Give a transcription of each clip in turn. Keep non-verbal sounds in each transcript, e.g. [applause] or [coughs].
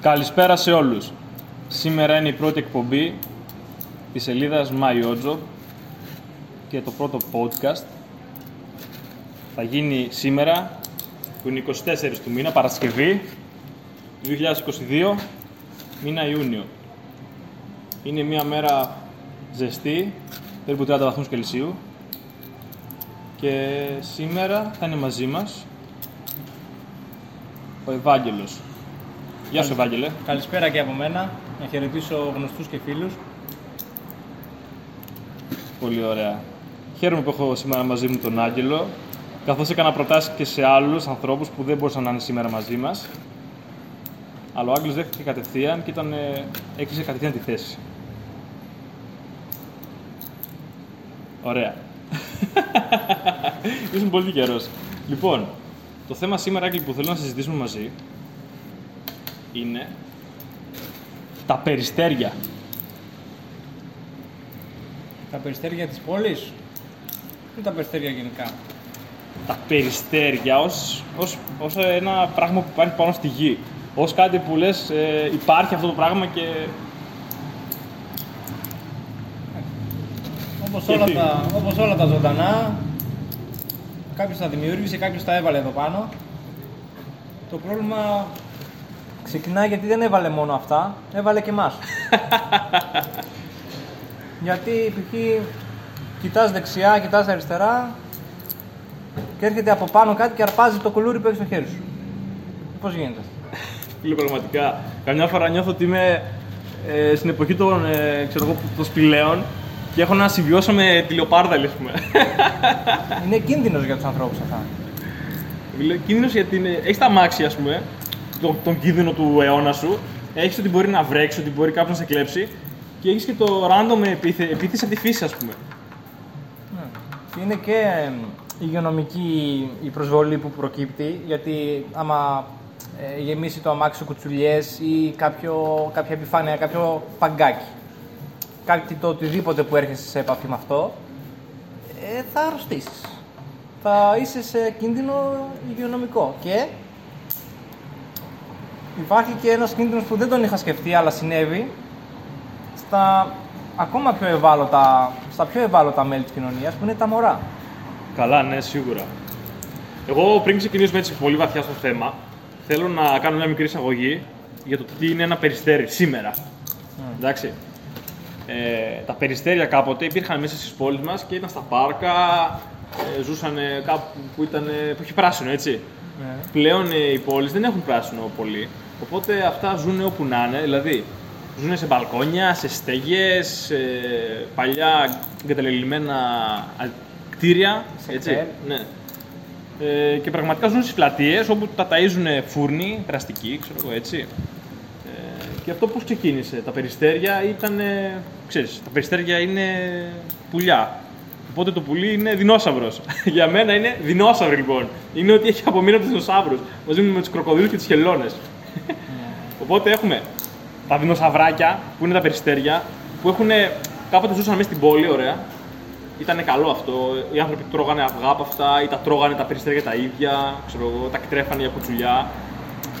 Καλησπέρα σε όλους. Σήμερα είναι η πρώτη εκπομπή της σελίδας Μαϊότζο και το πρώτο podcast θα γίνει σήμερα, που είναι 24 του μήνα, Παρασκευή, 2022, μήνα Ιούνιο. Είναι μια μέρα ζεστή, περίπου 30 βαθμούς Κελσίου και σήμερα θα είναι μαζί μας ο Ευάγγελος. Γεια σου Ευάγγελε. Καλησπέρα και από μένα. Να χαιρετήσω γνωστούς και φίλους. Πολύ ωραία. Χαίρομαι που έχω σήμερα μαζί μου τον Άγγελο, καθώς έκανα προτάσεις και σε άλλους ανθρώπους που δεν μπορούσαν να είναι σήμερα μαζί μας. Αλλά ο Άγγελος δέχτηκε κατευθείαν και ήταν, ε, έκλεισε κατευθείαν τη θέση. Ωραία. [laughs] Ήσουν πολύ καιρός. Λοιπόν, το θέμα σήμερα, Άγγελ, που θέλω να συζητήσουμε μαζί είναι τα περιστέρια. Τα περιστέρια της πόλης ή τα περιστέρια γενικά; Τα περιστέρια ως, ως, ως ένα πράγμα που υπάρχει πάνω στη γη. Ως κάτι που λες ε, υπάρχει αυτό το πράγμα και Όπως Και όλα, τι; τα, όπως όλα τα ζωντανά, κάποιος τα δημιούργησε, κάποιος τα έβαλε εδώ πάνω. Το πρόβλημα ξεκινάει γιατί δεν έβαλε μόνο αυτά, έβαλε και εμάς. [laughs] γιατί π.χ. κοιτάς δεξιά, κοιτάς αριστερά και έρχεται από πάνω κάτι και αρπάζει το κουλούρι που έχει στο χέρι σου. Πώς γίνεται. Φίλε, πραγματικά. Καμιά φορά νιώθω ότι είμαι ε, στην εποχή των, ε, ξέρω εγώ, των σπηλαίων και έχω να συμβιώσω με τη λεοπάρδαλη, ας πούμε. Είναι κίνδυνος για τους ανθρώπους αυτά. Φίλε, κίνδυνος γιατί είναι, έχεις τα αμάξια, ας πούμε, τον, τον κίνδυνο του αιώνα σου, έχεις ότι μπορεί να βρέξει, ότι μπορεί κάποιος να σε κλέψει και έχεις και το random επίθε, επίθεση από τη φύση, ας πούμε. Ναι. Και είναι και ε, υγειονομική η προσβολή που προκύπτει, γιατί άμα ε, γεμίσει το αμάξι σου κουτσουλιές ή κάποιο, κάποια επιφάνεια, κάποιο παγκάκι, κάτι το οτιδήποτε που έρχεσαι σε επαφή με αυτό, ε, θα αρρωστήσεις. Θα είσαι σε κίνδυνο υγειονομικό. Και υπάρχει και ένας κίνδυνος που δεν τον είχα σκεφτεί, αλλά συνέβη, στα ακόμα πιο ευάλωτα, στα πιο ευάλωτα μέλη της κοινωνίας, που είναι τα μωρά. Καλά, ναι, σίγουρα. Εγώ πριν ξεκινήσουμε έτσι πολύ βαθιά στο θέμα, θέλω να κάνω μια μικρή εισαγωγή για το τι είναι ένα περιστέρι σήμερα. Εντάξει. Ε, τα περιστέρια κάποτε υπήρχαν μέσα στις πόλεις μας και ήταν στα πάρκα, ε, ζούσαν κάπου που, ήταν, που είχε πράσινο, έτσι. Ναι. Πλέον ε, οι πόλεις δεν έχουν πράσινο πολύ, οπότε αυτά ζουν όπου να είναι, δηλαδή ζουν σε μπαλκόνια, σε στέγες, σε παλιά εγκαταλελειμμένα α- κτίρια, Σε έτσι. κτέλ. Ναι. Ε, και πραγματικά ζουν στις πλατείες όπου τα ταΐζουν φούρνοι, περαστικοί, ξέρω εγώ έτσι. Ε, και αυτό πώς ξεκίνησε. Τα περιστέρια ήταν, ε, ξέρεις, τα περιστέρια είναι πουλιά. Οπότε το πουλί είναι δεινόσαυρος. [laughs] Για μένα είναι δεινόσαυροι λοιπόν. Είναι ότι έχει απομείνει από τους δεινοσαύρους. Μαζί με τους κροκοδίλους και τις χελώνες. Οπότε έχουμε τα δεινοσαυράκια που είναι τα περιστέρια που έχουν κάποτε ζούσαν μέσα στην πόλη, ωραία. Ήταν καλό αυτό. Οι άνθρωποι τρώγανε αυγά από αυτά ή τα τρώγανε τα περιστέρια τα ίδια, ξέρω εγώ, τα κτρέφανε για κουτσουλιά.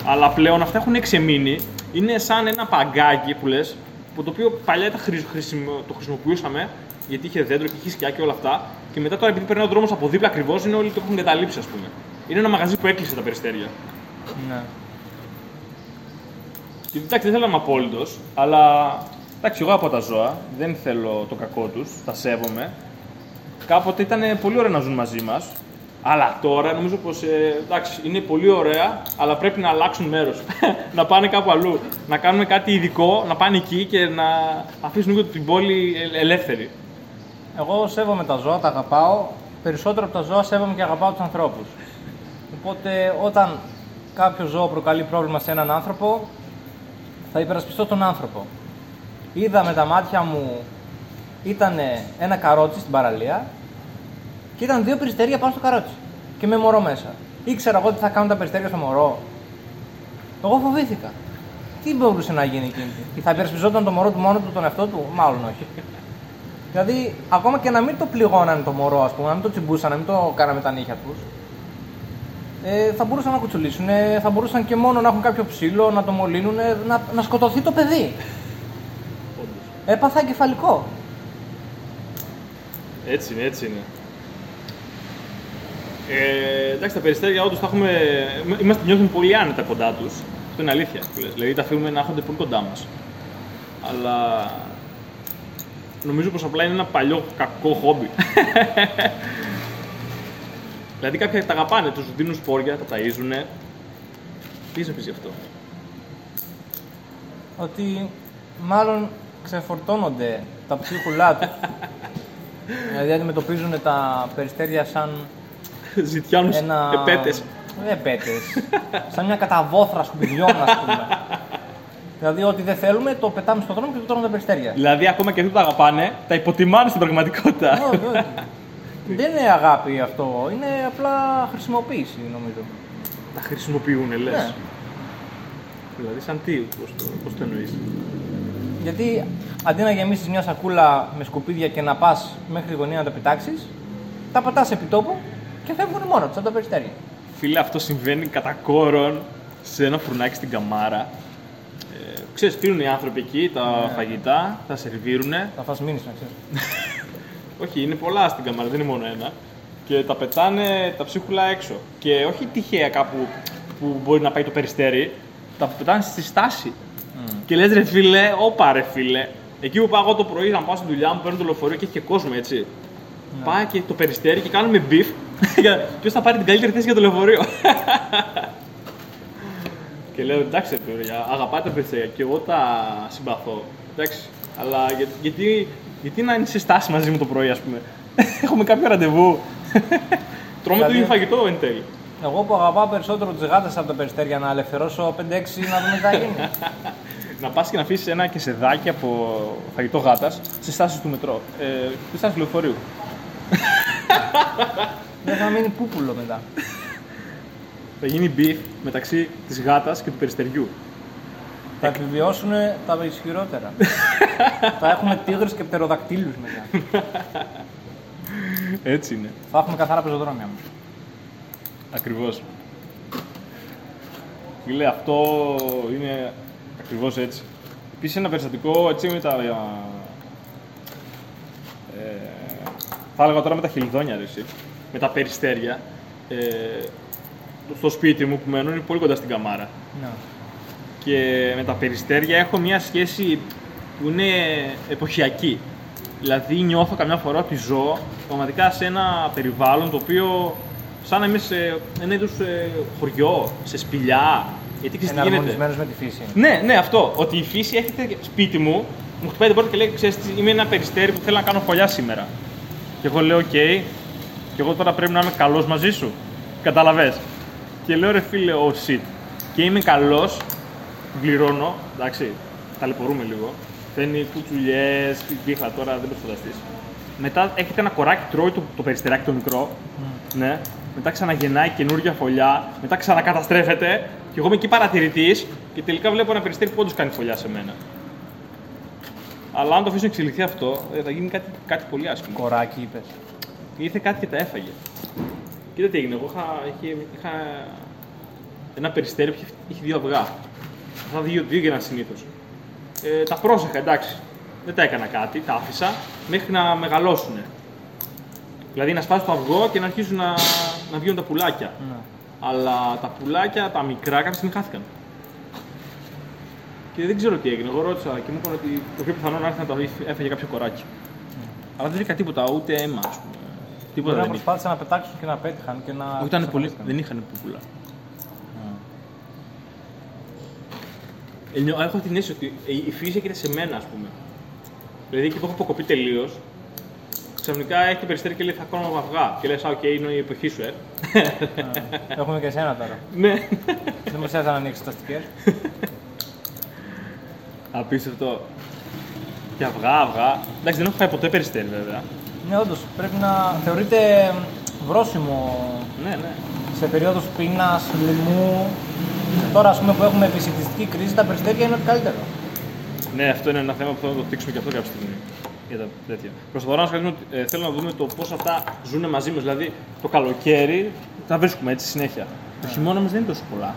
Αλλά πλέον αυτά έχουν εξεμείνει. Είναι σαν ένα παγκάκι που λες, που το οποίο παλιά τα χρησι- χρησιμο- το χρησιμοποιούσαμε γιατί είχε δέντρο και είχε σκιά και όλα αυτά. Και μετά τώρα επειδή περνάει ο δρόμος από δίπλα ακριβώς, είναι όλοι το έχουν καταλήψει, ας πούμε. Είναι ένα μαγαζί που έκλεισε τα περιστέρια. Ναι. Και εντάξει, δεν θέλω να είμαι απόλυτος, αλλά εντάξει, εγώ από τα ζώα δεν θέλω το κακό τους, τα σέβομαι. Κάποτε ήταν πολύ ωραία να ζουν μαζί μας, αλλά τώρα νομίζω πως εντάξει, είναι πολύ ωραία, αλλά πρέπει να αλλάξουν μέρος. [laughs] να πάνε κάπου αλλού. Να κάνουμε κάτι ειδικό, να πάνε εκεί και να αφήσουν λίγο την πόλη ε- ελεύθερη. Εγώ σέβομαι τα ζώα, τα αγαπάω. Περισσότερο από τα ζώα σέβομαι και αγαπάω τους ανθρώπους. Οπότε όταν κάποιο ζώο προκαλεί πρόβλημα σε έναν άνθρωπο, θα υπερασπιστώ τον άνθρωπο. Είδα με τα μάτια μου, ήταν ένα καρότσι στην παραλία και ήταν δύο περιστέρια πάνω στο καρότσι και με μωρό μέσα. Ήξερα εγώ τι θα κάνουν τα περιστέρια στο μωρό. Εγώ φοβήθηκα. Τι μπορούσε να γίνει εκείνη. Θα υπερασπιζόταν το μωρό του μόνο του τον εαυτό του, μάλλον όχι. Δηλαδή, ακόμα και να μην το πληγώνανε το μωρό, ας πούμε, να μην το τσιμπούσαν, να μην το κάναμε τα νύχια τους, ε, θα μπορούσαν να κουτσουλήσουν, ε, θα μπορούσαν και μόνο να έχουν κάποιο ψήλο, να το μολύνουν, ε, να, να σκοτωθεί το παιδί. Έπαθα εγκεφαλικό. Έτσι είναι, έτσι είναι. Ε, εντάξει, τα περιστέρια όντως τα έχουμε. Είμαστε, νιώθουμε πολύ άνετα κοντά τους. Αυτό είναι αλήθεια. που λες. Δηλαδή τα αφήνουμε να έρχονται πολύ κοντά μας. Αλλά νομίζω πως απλά είναι ένα παλιό κακό χόμπι. [laughs] δηλαδή κάποιοι τα αγαπάνε, τους δίνουν σπόρια, τα ταΐζουνε. Τι σε πεις γι' αυτό; Ότι μάλλον ξεφορτώνονται τα ψίχουλά τους. [laughs] δηλαδή αντιμετωπίζουν τα περιστέρια σαν Ζητιάνους ένα... επέτες. Δεν επέτες. σαν μια καταβόθρα σκουπιδιών, ας πούμε. δηλαδή ό,τι δεν θέλουμε το πετάμε στον δρόμο και το τρώνε τα περιστέρια. Δηλαδή ακόμα και αυτοί που τα αγαπάνε, τα υποτιμάνε στην πραγματικότητα. Όχι, όχι. Δεν είναι αγάπη αυτό, είναι απλά χρησιμοποίηση νομίζω. τα χρησιμοποιούν, λες. Ναι. Δηλαδή σαν τι, πώς το, πώς το εννοείς; Γιατί αντί να γεμίσεις μια σακούλα με σκουπίδια και να πας μέχρι τη γωνία να τα πετάξεις, τα πατάς επί τόπου και φεύγουν μόνο τους από τα περιστέρια. Φίλε, αυτό συμβαίνει κατά κόρον σε ένα φουρνάκι στην καμάρα. Ε, ξέρεις, στείλουν οι άνθρωποι εκεί τα φαγητά, τα σερβίρουνε. Θα φας μήνυς να ξέρεις. [laughs] Όχι, είναι πολλά στην καμάρα, δεν είναι μόνο ένα. Και τα πετάνε τα ψίχουλα έξω. Και όχι τυχαία κάπου που μπορεί να πάει το περιστέρι, τα πετάνε στη στάση. Και λες ρε φίλε, όπα ρε φίλε. Εκεί που πάω εγώ το πρωί να πάω στη δουλειά μου, παίρνω το λεωφορείο και έχει και κόσμο έτσι. Πάει και το περιστέρι και κάνουμε beef. [laughs] Ποιος θα πάρει την καλύτερη θέση για το λεωφορείο; [laughs] και λέω εντάξει, ρε παιδιά, αγαπάτε τα περιστέρια και εγώ τα συμπαθώ. Εντάξει, αλλά για- γιατί, γιατί να είναι σε στάση μαζί μου το πρωί, ας πούμε. [laughs] Έχουμε κάποιο ραντεβού. [laughs] Τρώμε το Δηλαδή- ίδιο φαγητό εν τέλει. Εγώ που αγαπάω περισσότερο τις γάτες από τα περιστέρια να ελευθερώσω 5-6 να δούμε τι θα γίνει. [laughs] Να πας και να αφήσεις ένα κεσεδάκι από φαγητό γάτας σε στάση του μετρό. Ε, στη στάση του λεωφορείου. Δεν θα μείνει πούπουλο μετά. Θα γίνει beef μεταξύ της γάτας και του περιστεριού. Θα επιβιώσουν τα ισχυρότερα. [laughs] θα έχουμε τίγρες και πτεροδακτύλους μετά. Έτσι είναι. θα έχουμε καθαρά πεζοδρόμια μας. Ακριβώς. Φίλε, αυτό είναι ακριβώς έτσι. Επίσης ένα περιστατικό έτσι με τα. Ε, θα έλεγα τώρα με τα χελιδόνια, ρε, εσύ. με τα περιστέρια. Ε, στο σπίτι μου που μένω είναι πολύ κοντά στην καμάρα. Ναι. Και με τα περιστέρια έχω μια σχέση που είναι εποχιακή. Δηλαδή νιώθω καμιά φορά ότι ζω πραγματικά σε ένα περιβάλλον το οποίο σαν να είμαι σε ένα είδους ε, χωριό, σε σπηλιά. Γιατί ξέρεις τι γίνεται. Εναρμονισμένος με τη φύση. Ναι, ναι, αυτό. Ότι η φύση έρχεται σπίτι μου, μου χτυπάει την πόρτα και λέει: Ξέρεις, τι, είμαι ένα περιστέρι που θέλω να κάνω φωλιά σήμερα. Και εγώ λέω: ΟΚ, και εγώ τώρα πρέπει να είμαι καλός μαζί σου. Καταλαβες. Και λέω: Ρε φίλε, oh shit. Και είμαι καλός, πληρώνω, εντάξει, ταλαιπωρούμε λίγο. Αφήνει κουτσουλιές, τσίχλα τώρα, δεν μπορεί να φανταστείς. Μετά έχετε ένα κοράκι, τρώει το, το περιστεράκι το μικρό. Ναι. Μετά ξαναγεννάει καινούργια φωλιά. Μετά ξανακαταστρέφεται. Και εγώ είμαι εκεί παρατηρητής και τελικά βλέπω ένα περιστέρι που όντως κάνει φωλιά σε μένα. Αλλά αν το αφήσω να εξελιχθεί αυτό, ε, θα γίνει κάτι, κάτι πολύ άσχημο. Κοράκι είπες. Ήρθε κάτι και τα έφαγε. Κοίτα τι έγινε. Εγώ είχα, είχε, είχα ένα περιστέρι που είχε, είχε δύο αυγά. Αυτά δύο, δύο γίνανε συνήθω. Ε, τα πρόσεχα, εντάξει. Δεν τα έκανα κάτι, τα άφησα μέχρι να μεγαλώσουν. Δηλαδή να σπάσει το αυγό και να αρχίσουν να, να βγαίνουν τα πουλάκια. Ναι. Αλλά τα πουλάκια, τα μικρά, κάποια στιγμή χάθηκαν. Και δεν ξέρω τι έγινε. Εγώ ρώτησα και μου είπαν ότι το πιο πιθανό να έρθει να τα έφεγε κάποιο κοράκι. Αλλά δεν βρήκα τίποτα, ούτε αίμα, ας πούμε. Τίποτα Μπορεί να δεν είχε. προσπάθησαν να πετάξουν και να πέτυχαν και να. Όχι, ήταν πολύ, εξαφανίστηκαν. δεν είχαν πούπουλα. Ε, νιώ- έχω την αίσθηση ότι η η φύση έρχεται σε μένα, ας πούμε. Δηλαδή εκεί που έχω αποκοπεί τελείως, ξαφνικά έχει το περιστέρι και λέει θα κάνω αυγά. Και λες, Α, οκ, είναι η εποχή σου, ε. Έχουμε και εσένα τώρα. ναι. Δεν μου να ανοίξεις τα στικές. Απίστευτο. Και αυγά, αυγά. Εντάξει, δεν έχω φάει ποτέ περιστέρι, βέβαια. Ναι, όντως πρέπει να θεωρείται βρώσιμο Ναι, ναι. Σε περίοδους πείνας, λοιμού. Τώρα, ας πούμε, που έχουμε επισητιστική κρίση, τα περιστέρια είναι ό,τι καλύτερο. Ναι, αυτό είναι ένα θέμα που θέλω να το δείξουμε και αυτό κάποια στιγμή. Για τα τέτοια. Προς το παρόν, ας κάνουμε, ε, θέλω να δούμε το πώς αυτά ζουν μαζί μας. Δηλαδή, το καλοκαίρι τα βρίσκουμε έτσι συνέχεια. Το χειμώνα όμω δεν είναι τόσο πολλά.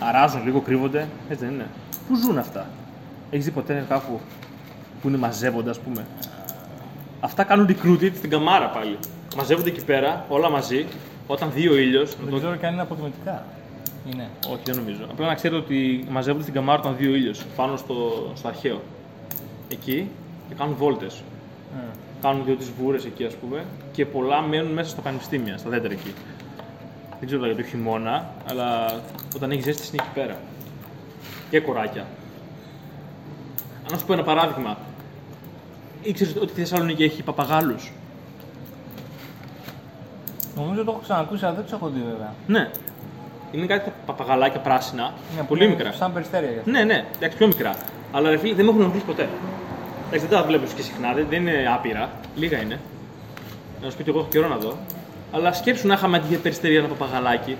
Αράζουν λίγο, κρύβονται. Έτσι δεν είναι. Πού ζουν αυτά; Έχεις δει ποτέ κάπου που είναι μαζεύονται, ας πούμε; Αυτά κάνουν recruited στην καμάρα πάλι. Μαζεύονται εκεί πέρα, όλα μαζί. Όταν δει ο ήλιος. Δεν ξέρω και αν είναι αποδημητικά. Είναι. Όχι, δεν νομίζω. Απλά να ξέρετε ότι μαζεύονται στην καμάρα όταν δει ο ήλιος πάνω στο, στο αρχαίο. Εκεί και κάνουν βόλτες. Ε. Κάνουν δύο-τρει βούρες εκεί, ας πούμε, και πολλά μένουν μέσα στο πανεπιστήμια, στα δέντρα εκεί. Δεν ξέρω για το χειμώνα, αλλά όταν έχεις ζέστη είναι εκεί πέρα. Και κοράκια. Να σου πω ένα παράδειγμα. Ήξερες ότι η Θεσσαλονίκη έχει παπαγάλους; Νομίζω το έχω ξανακούσει, αλλά δεν του έχω δει βέβαια. Ναι. Είναι κάτι τα παπαγαλάκια πράσινα, Είναι πολύ είναι μικρά. Σαν περιστέρια για αυτό. Ναι, ναι, εντάξει, πιο μικρά. Αλλά ρε φίλε, δεν με έχουν ενοχλήσει ποτέ. Εντάξει, δεν τα βλέπω και συχνά, δεν, δεν είναι άπειρα. Λίγα είναι. Να σου πει και εγώ έχω καιρό να δω. Αλλά σκέψου να είχαμε αντί για περιστερία ένα παπαγαλάκι.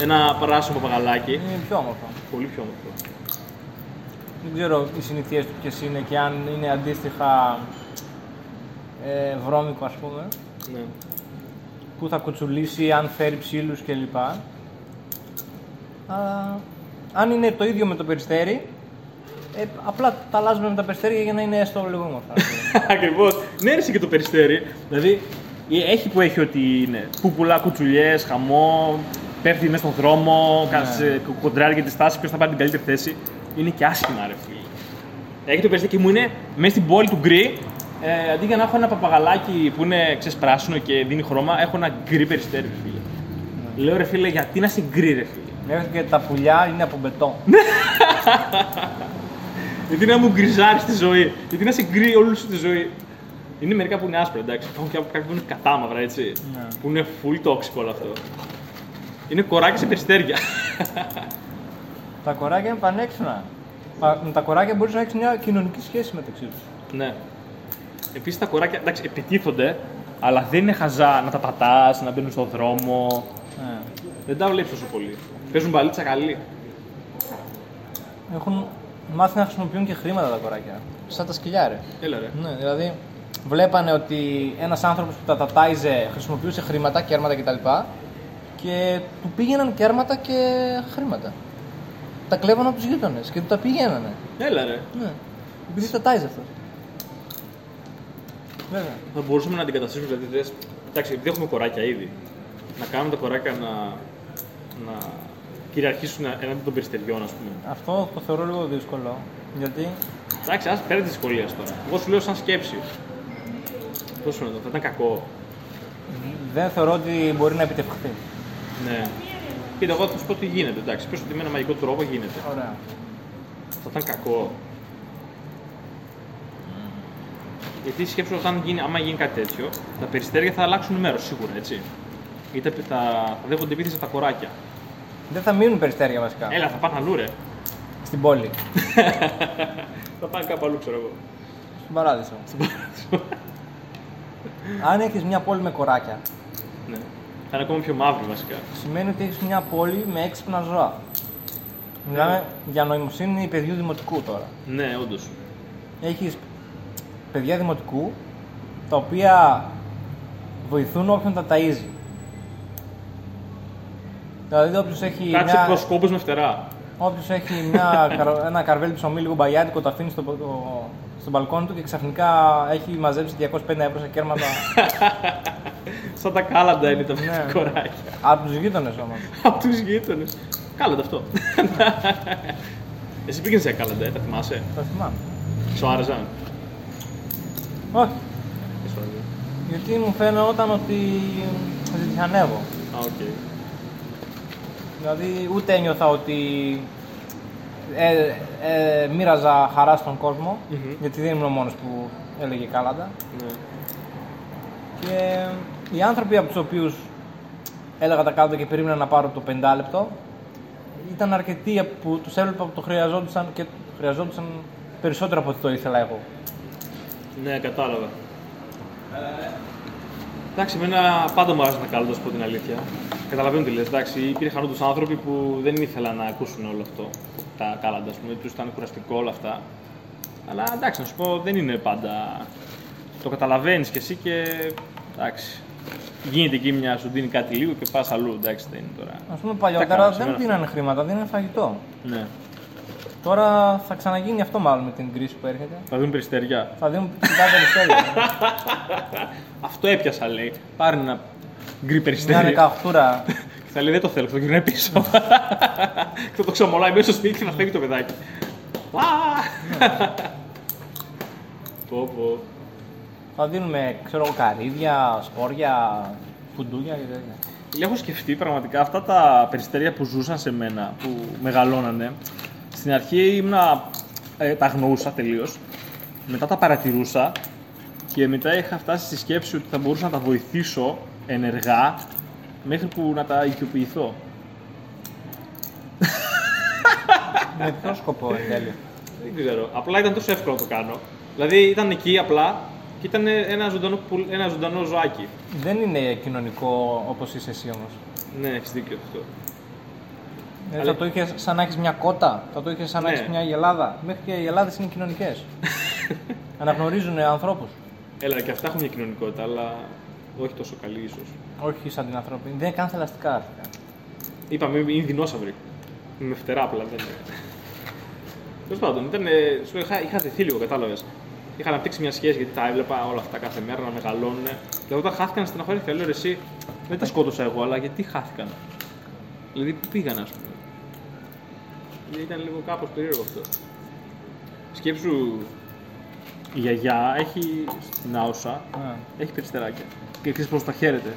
Ένα πράσινο παπαγαλάκι. Είναι πιο όμορφο. Πολύ πιο όμορφο. Δεν ξέρω οι συνήθειέ του ποιες είναι και αν είναι αντίστοιχα ε, βρώμικο, ας πούμε. Ναι. Πού θα κοτσουλήσει, αν φέρει ψήλους κλπ. Αλλά αν είναι το ίδιο με το περιστέρι, ε, απλά τα αλλάζουμε με τα περιστέρια για να είναι έστω λίγο όμορφα. ας [laughs] πούμε. Ακριβώς. Ναι, έρθει και το περιστέρι. Δηλαδή, ε, έχει που έχει ότι είναι. Που πουλά κουτσουλιές, χαμό, πέφτει μέσα στον δρόμο, ναι. κοντράρει για τη στάση, ποιος θα πάρει την καλύτερη θέση. Είναι και άσχημα, ρε φίλε. Έχει το περιστέρι και μου είναι μέσα στην πόλη του γκρι. Ε, αντί για να έχω ένα παπαγαλάκι που είναι ξέρεις, πράσινο και δίνει χρώμα, έχω ένα γκρι περιστέρι, ρε φίλε. Λέω ρε φίλε, γιατί να είσαι γκρι, ρε φίλε; Μέχρι και τα πουλιά είναι από μπετόν. [laughs] Γιατί να μου γκριζάρεις τη ζωή; Γιατί να σε γκρι όλη σου τη ζωή; Είναι μερικά που είναι άσπρα, εντάξει. Υπάρχουν και κάποια που είναι κατάμαυρα, έτσι. Ναι. Που είναι full toxic όλο αυτό. Είναι κοράκια σε περιστέρια. [laughs] τα κοράκια είναι πανέξυπνα. Πα- Με τα κοράκια μπορείς να έχεις μια κοινωνική σχέση μεταξύ τους. ναι. Επίσης τα κοράκια, εντάξει, επιτίθονται, αλλά δεν είναι χαζά να τα πατάς, να μπαίνουν στον δρόμο. Ναι. Δεν τα βλέπεις τόσο πολύ. Παίζουν μπαλίτσα καλή. Έχουν μάθει να χρησιμοποιούν και χρήματα τα κοράκια. Σαν τα σκυλιά, ρε. Έλα ρε. Ναι, δηλαδή βλέπανε ότι ένας άνθρωπος που τα τατάιζε χρησιμοποιούσε χρήματα, κέρματα κτλ. Και του πήγαιναν κέρματα και χρήματα. Τα κλέβαν από τους γείτονες και του τα πηγαίνανε. Έλα ρε. Ναι. Επειδή τατάιζε αυτός. Βέβαια. Θα μπορούσαμε να αντικαταστήσουμε, δηλαδή, δες, εντάξει, επειδή έχουμε κοράκια ήδη, να κάνουμε τα κοράκια να, να κυριαρχήσουν έναντι των περιστεριών, ας πούμε. Αυτό το θεωρώ λίγο δύσκολο. Γιατί Εντάξει, ας πέρα τη δυσκολία τώρα. Εγώ σου λέω σαν σκέψη. Πώ σου θα ήταν κακό. δεν θεωρώ ότι μπορεί να επιτευχθεί. Ναι. Κοίτα, εγώ θα σου πω τι γίνεται. Εντάξει, πες ότι με ένα μαγικό τρόπο γίνεται. Ωραία. Θα ήταν κακό. Γιατί σκέψου όταν γίνει, άμα γίνει κάτι τέτοιο, τα περιστέρια θα αλλάξουν μέρος σίγουρα, έτσι. Είτε θα, θα δέχονται επίθεση από τα κοράκια. Δεν θα μείνουν περιστέρια βασικά Έλα, θα πάνε αλλού, ρε. στην πόλη. [laughs] θα πάνε κάπου αλλού, ξέρω εγώ. [laughs] Στην παράδεισο. Αν έχεις μια πόλη με κοράκια, ναι. Θα είναι ακόμα πιο μαύρη βασικά. σημαίνει ότι έχεις μια πόλη με έξυπνα ζώα. Μιλάμε για νοημοσύνη παιδιού δημοτικού τώρα. Ναι, όντως. Έχεις παιδιά δημοτικού τα οποία βοηθούν όποιον τα ταΐζει. Δηλαδή όποιος έχει, Κάτσε μια, προσκόπου με φτερά. όποιος έχει μια, [laughs] καρ- ένα καρβέλι ψωμί λίγο μπαγιάτικο, το αφήνει στο, το, στο μπαλκόνι του και ξαφνικά έχει μαζέψει 250 ευρώ σε κέρματα [laughs] Σαν τα κάλαντα είναι τα Ναι. [laughs] κοράκια. από τους γείτονες όμως. Από τους γείτονες. Κάλαντα αυτό. Εσύ πήγαινες σε κάλαντα, ε, τα θυμάσαι; Θα θυμάμαι. Σου άρεσαν; Όχι, Τι σου άρεσαν. γιατί μου φαίνονταν ότι ζητιανεύω. Α, οκ. Δηλαδή ούτε ένιωθα ότι ε, ε, μοίραζα χαρά στον κόσμο, Μμμ. γιατί δεν ήμουν ο μόνος που έλεγε κάλαντα. Ναι. Και οι άνθρωποι από τους οποίους έλεγα τα κάλαντα και περίμενα να πάρω το 50 λεπτό, ήταν αρκετοί που τους έβλεπα που το χρειαζόντουσαν και χρειαζόντουσαν περισσότερο από ό,τι το ήθελα εγώ. Ναι, κατάλαβα. Εντάξει, εμένα πάντα μου άρεσε να κάνω, να σου πω την αλήθεια. Καταλαβαίνω τι λες. Εντάξει, υπήρχαν όντως άνθρωποι που δεν ήθελαν να ακούσουν όλο αυτό. Τα κάλαντα, ας πούμε, τους ήταν κουραστικό όλα αυτά. Αλλά εντάξει, να σου πω, δεν είναι πάντα. Το καταλαβαίνεις κι εσύ και. Εντάξει. γίνεται εκεί μια σου δίνει κάτι λίγο και πας αλλού. Εντάξει, δεν είναι τώρα. Α πούμε Τα παλιότερα κάνω, δεν σήμερα δίνανε χρήματα, δίνανε φαγητό. Ναι. Τώρα θα ξαναγίνει αυτό μάλλον με την κρίση που έρχεται. Θα δουν περιστεριά. Θα δίνουν ψηλά περιστέρια. [laughs] Αυτό έπιασα λέει. Πάρε ένα γκρι Μια περιστέρι. δεκαχτούρα. Και [laughs] θα λέει δεν το θέλω, θα το γυρνάει πίσω. και [laughs] θα το ξαμολάει μέσα στο σπίτι και θα φεύγει το παιδάκι. Α! Πω πω. θα δίνουμε ξέρω εγώ καρύδια, σπόρια, φουντούκια και τέτοια. Έχω σκεφτεί πραγματικά αυτά τα περιστέρια που ζούσαν σε μένα, που μεγαλώνανε. Στην αρχή ήμουνα, ε, τα αγνοούσα τελείως. Μετά τα παρατηρούσα και μετά είχα φτάσει στη σκέψη ότι θα μπορούσα να τα βοηθήσω ενεργά μέχρι που να τα οικειοποιηθώ. Με ποιο σκοπό εν τέλει; Δεν ξέρω. Απλά ήταν τόσο εύκολο να το κάνω. Δηλαδή ήταν εκεί απλά και ήταν ένα ζωντανό, πουλ- ένα ζωντανό ζωάκι. Δεν είναι κοινωνικό όπως είσαι εσύ όμως. Ναι, έχεις δίκιο αυτό. Δηλαδή, Αλλά- θα το είχες σαν να έχεις μια κότα, θα το είχες σαν να Ναι. έχει μια γελάδα. Μέχρι και οι Ελλάδε είναι κοινωνικές. [laughs] Αναγνωρίζουν ανθρώπους. Έλα, και αυτά έχουν μια κοινωνικότητα, αλλά όχι τόσο καλή ίσως. Όχι σαν την ανθρώπινη. Δεν είναι καν θελαστικά αρχικά. Είπαμε, είναι δεινόσαυροι. Με φτερά απλά, δεν είναι. Τέλος πάντων, ήταν, ε, σου είχα, είχα δεθεί λίγο, κατάλαβες. Είχα αναπτύξει μια σχέση γιατί τα έβλεπα όλα αυτά κάθε μέρα να μεγαλώνουν. Και όταν χάθηκαν στεναχωρήθηκα. Λέω ρε, εσύ δεν τα σκότωσα εγώ, αλλά γιατί χάθηκαν. Δηλαδή, πού πήγαν, ας πούμε. Δηλαδή, ήταν λίγο κάπως περίεργο αυτό. Σκέψου, η γιαγιά έχει στην Άουσα, Ναι. έχει περιστεράκια. Και ξέρεις πώς τα χαίρεται.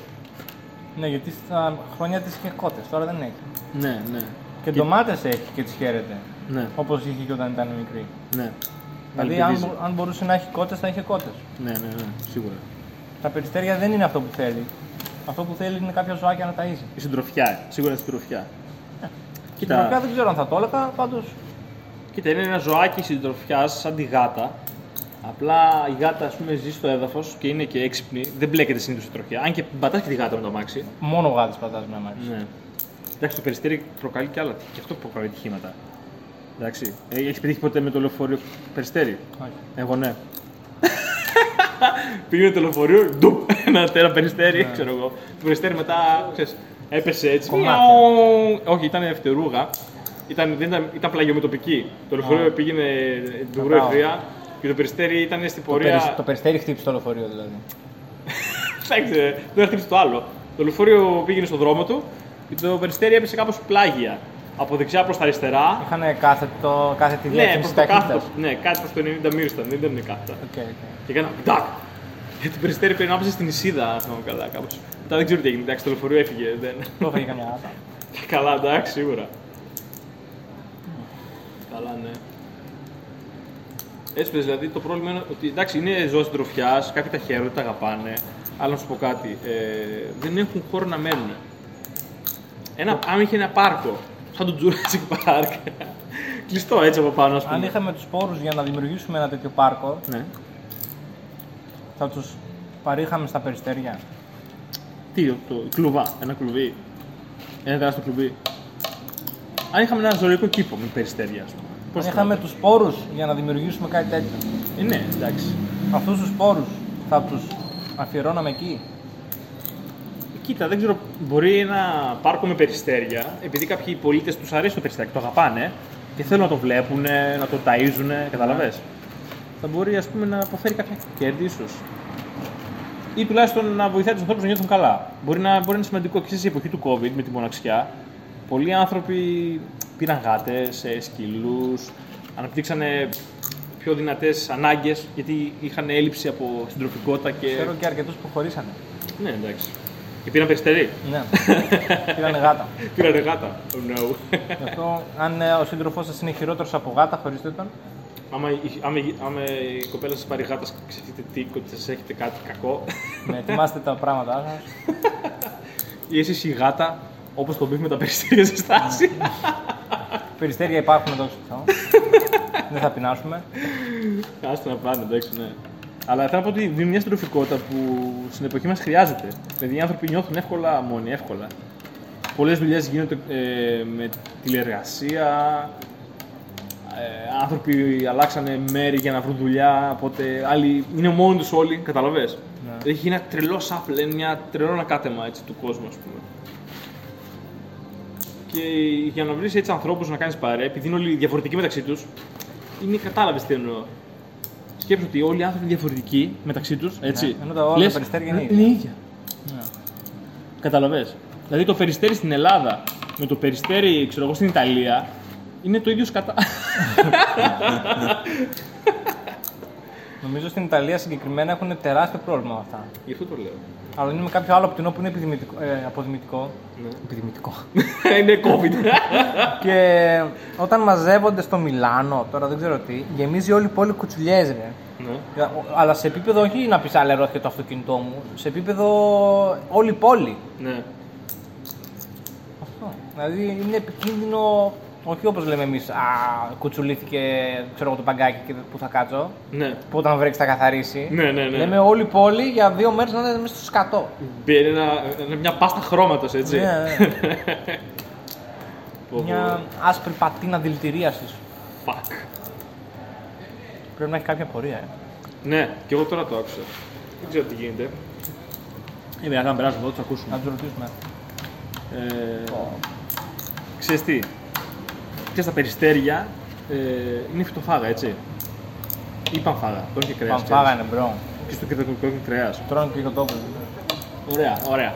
Ναι, γιατί στα χρόνια τη είχε κότες, τώρα δεν έχει. Ναι, ναι. Και, ντομάτες έχει και τις χαίρεται. Ναι, Όπως είχε και όταν ήταν μικρή. ναι. Δηλαδή, αν, Αλπιδίζει. μπο- αν μπορούσε να έχει κότες, θα είχε κότες. Ναι, ναι, ναι, σίγουρα. Τα περιστέρια δεν είναι αυτό που θέλει. Αυτό που θέλει είναι κάποια ζωάκια να ταΐζει. Η συντροφιά, σίγουρα είναι συντροφιά. Στην ουσία Κοίτα, δεν ξέρω αν θα το έλεγα, πάντως. κοίτα, είναι ένα ζωάκι συντροφιάς σαν τη γάτα. Απλά η γάτα ας πούμε, ζει στο έδαφος και είναι και έξυπνη. Δεν μπλέκεται συνήθως στη τροχιά. Αν και πατάς και τη γάτα με το αμάξι. Μόνο γάτες πατάς με αμάξι. Ναι. Εντάξει, το περιστέρι προκαλεί και άλλα. Και αυτό προκαλεί ατυχήματα. Εντάξει. Έχεις πετύχει ποτέ με το λεωφορείο περιστέρι; Όχι. Εγώ ναι. [laughs] Πήγαινε το λεωφορείο, ντουπ, ένα τέρα περιστέρι, ξέρω εγώ. Το περιστέρι μετά, ξέρεις, έπεσε έτσι. Κομμάτια. μιαου. Όχι, ήταν φτερούγα. Ήταν, δεν ήταν, ήταν πλαγιομετωπική. Το λεωφορείο Α. πήγαινε την Κατάλαβα. ευθεία και το περιστέρι ήταν στην Το, περισ- πορεία. το περιστέρι χτύπησε το λεωφορείο δηλαδή. Εντάξει, [laughs] ε, δεν χτύπησε το άλλο. Το λεωφορείο πήγαινε στον δρόμο του και το περιστέρι έπεσε κάπως πλάγια. Από δεξιά προς τα αριστερά. Είχαν κάθετο, κάθετη Ναι, διεύθυνση προς το ταχύτητα. κάθετο. Ναι, κάτι προς το 90 μοίρες ήταν, δεν ήταν κάθετα. OK, OK. Και έκανα τάκ. Γιατί το περιστέρι πρέπει να έπεσε στη νησίδα, αν θυμάμαι καλά κάπως. Μετά δεν ξέρω τι έγινε, εντάξει, το λεωφορείο έφυγε. Δεν... Το έφαγε καμιά γάτα. καλά, εντάξει, σίγουρα. Καλά, ναι. Έτσι πες, δηλαδή το πρόβλημα είναι ότι εντάξει είναι ζώα συντροφιάς, κάποιοι τα χαίρονται, τα αγαπάνε, αλλά να σου πω κάτι, ε, δεν έχουν χώρο να μένουν. Ένα, αν είχε ένα πάρκο, σαν το Jurassic Park, [laughs] κλειστό έτσι από πάνω, ας πούμε. Αν είχαμε τους πόρου για να δημιουργήσουμε ένα τέτοιο πάρκο, Ναι. θα τους παρήχαμε στα περιστέρια. Τι, το, το κλουβά, ένα κλουβί. Ένα τεράστιο κλουβί. Αν είχαμε ένα ζωολογικό κήπο με περιστέρια, ας πούμε. Αν πώς θα είχαμε ήταν; τους πόρου για να δημιουργήσουμε κάτι τέτοιο. Ε, ναι, εντάξει. Αυτούς τους πόρου θα τους αφιερώναμε εκεί; Κοίτα, δεν ξέρω, μπορεί ένα πάρκο με περιστέρια, επειδή κάποιοι πολίτες τους αρέσει το περιστέρι, το αγαπάνε και θέλουν να το βλέπουν, να το ταΐζουν, καταλαβες; Θα μπορεί ας πούμε, να αποφέρει κάποια κέρδη ίσως. Ή τουλάχιστον να βοηθάει τους ανθρώπους να νιώθουν καλά. Μπορεί να, μπορεί να είναι σημαντικό και σε εποχή του COVID με τη μοναξιά. Πολλοί άνθρωποι πήραν γάτες, σκύλου, αναπτύξανε πιο δυνατές ανάγκες γιατί είχαν έλλειψη από συντροφικότητα και. Ξέρω και αρκετούς που χωρίσανε. Ναι, εντάξει. Και πήραν περιστερί. Ναι. Πήρανε γάτα. Πήραν γάτα. Oh no. Γι' αυτό, αν ε, ο σύντροφός σας είναι χειρότερος από γάτα, χωρίστε τον. Άμα, η- άμα, η- άμα η κοπέλα σας πάρει γάτα, ξεφτείτε τι, ότι σας έχετε κάτι κακό. με ετοιμάστε τα πράγματά σα. ή εσείς η γάτα, όπως το μπήφ με τα περιστέρια σε στάση. Περιστέρια υπάρχουν εδώ στο Δεν θα πεινάσουμε. Άστο να πάνε, εντάξει, ναι. Αλλά θέλω να πω ότι δίνει μια συντροφικότητα που στην εποχή μας χρειάζεται. Δηλαδή οι άνθρωποι νιώθουν εύκολα μόνοι, εύκολα. Πολλές δουλειές γίνονται ε, με τηλεργασία. Ε, άνθρωποι αλλάξανε μέρη για να βρουν δουλειά. Οπότε άλλοι είναι μόνοι τους όλοι, καταλαβέ. Ναι. Έχει ένα τρελό σάπλε, μια τρελό ανακάτεμα έτσι, του κόσμου, ας πούμε. Και για να βρεις έτσι ανθρώπους να κάνεις παρέα, επειδή είναι όλοι διαφορετικοί μεταξύ τους, είναι κατάλαβες τι εννοώ. Σκέψου ότι όλοι οι άνθρωποι είναι διαφορετικοί μεταξύ τους, έτσι. Ναι, ενώ τα όλα τα περιστέρια είναι είναι ίδια. ίδια. Ναι. Καταλαβες; Δηλαδή το περιστέρι στην Ελλάδα με το περιστέρι ξέρω εγώ, στην Ιταλία είναι το ίδιο σκατά. Νομίζω στην Ιταλία συγκεκριμένα έχουν τεράστιο πρόβλημα με αυτά. Γι' αυτό το λέω. Αλλά είναι με κάποιο άλλο πτηνό που είναι επιδημητικό, ε, αποδημητικό. Ναι. Επιδημητικό. [laughs] είναι COVID. και όταν μαζεύονται στο Μιλάνο, τώρα δεν ξέρω τι, γεμίζει όλη η πόλη κουτσουλιές, ρε. ναι. Αλλά σε επίπεδο όχι να πεις αλερώθηκε το αυτοκίνητό μου, σε επίπεδο όλη η πόλη. ναι. Αυτό. Δηλαδή είναι επικίνδυνο, όχι όπως λέμε εμείς, Α, κουτσουλήθηκε ξέρω εγώ, το παγκάκι και που θα κάτσω. Ναι. Που όταν βρέξει θα καθαρίσει. Ναι, ναι, ναι. Λέμε όλη η πόλη για δύο μέρες να είναι μέσα στο σκατό. Μπαίνει ένα- ένα- μια πάστα χρώματος, έτσι. Ναι, ναι. [laughs] Πω, πω. Μια άσπρη πατίνα δηλητηρίασης. Fuck. Πρέπει να έχει κάποια πορεία. Ε. Ναι, και εγώ τώρα το άκουσα. Δεν ξέρω τι γίνεται. Ε, βέβαια, να περάσουμε εδώ, θα ακούσουμε. Να τους ρωτήσουμε. Ε, ξέρεις τι, και στα περιστέρια ε, είναι φυτοφάγα, έτσι. Ή παμφάγα, το έχει κρέας. Παμφάγα είναι bro. Και στο κεντρικό έχει κρέας. Τρώνε και το τόπο. Ωραία, ωραία.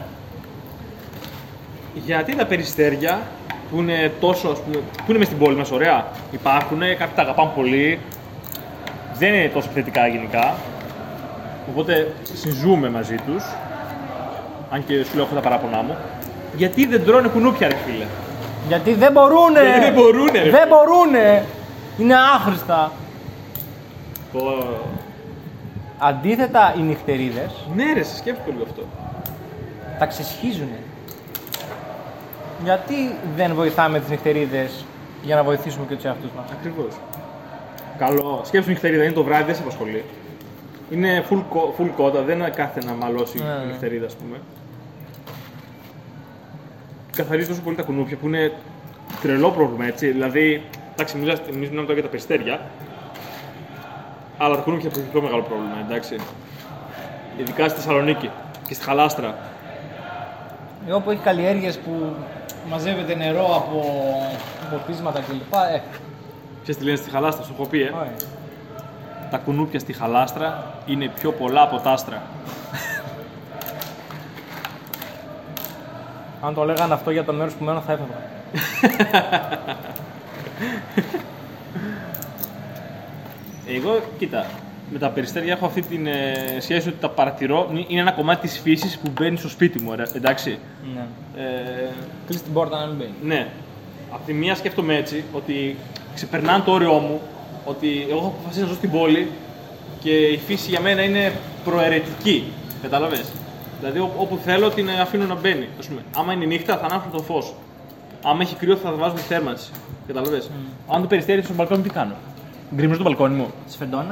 Γιατί τα περιστέρια που είναι τόσο, ας πούμε, που είναι μες στην πόλη μας, ωραία, υπάρχουν, κάποιοι τα αγαπάνε πολύ, δεν είναι τόσο θετικά γενικά, οπότε συζούμε μαζί τους, αν και σου λέω έχω τα παράπονά μου, γιατί δεν τρώνε κουνούπια ρε φίλε. Γιατί δεν μπορούνε! Γιατί δεν μπορούνε, ρε. Δεν μπορούνε! Είναι άχρηστα. Πω. Αντίθετα, οι νυχτερίδες Ναι ρε, σε σκέφτομαι λίγο αυτό. τα ξεσχίζουν. Γιατί δεν βοηθάμε τις νυχτερίδες για να βοηθήσουμε και τους εαυτούς μας; Ακριβώς. Καλό. Σκέψου νυχτερίδα, είναι το βράδυ, δεν σε απασχολεί. Είναι full, co- full κότα, δεν είναι κάθε να μαλώσει Ναι, η ναι. νυχτερίδα, ας πούμε. Καθαρίζει τόσο πολύ τα κουνούπια που είναι τρελό πρόβλημα, έτσι. Δηλαδή, εντάξει, εμείς εμείς μιλάμε τώρα για τα περιστέρια, αλλά τα κουνούπια έχουν πιο μεγάλο πρόβλημα, εντάξει. Ειδικά στη Θεσσαλονίκη και στη Χαλάστρα. Ε, Όπου έχει καλλιέργειες που μαζεύεται νερό από ποτίσματα κλπ. Ε, Ξέρεις τι λένε στη Χαλάστρα, σου έχω πει, ε. όχι. Τα κουνούπια στη Χαλάστρα είναι πιο πολλά από τα άστρα. [laughs] Αν το λέγανε αυτό για το μέρος που μένω θα έφευγα. Εγώ, κοίτα, με τα περιστέρια έχω αυτή την ε, σχέση ότι τα παρατηρώ. Είναι ένα κομμάτι της φύσης που μπαίνει στο σπίτι μου, ρε, εντάξει. Ναι. Ε, Κλείς την πόρτα να μην μπαίνει. ναι. Απ' τη μία σκέφτομαι έτσι ότι ξεπερνάνε το όριό μου, ότι εγώ έχω αποφασίσει να ζω στην πόλη και η φύση για μένα είναι προαιρετική. Κατάλαβε. Δηλαδή ό- όπου θέλω την αφήνω να μπαίνει. Ας πούμε, άμα είναι νύχτα θα ανάψω το φως. Άμα έχει κρύο θα βάζω τη θέρμανση. Κατάλαβε. Αν το περιστέρι στο μπαλκόνι τι κάνω; Γκριμίζω το μπαλκόνι μου. Σφεντόνα.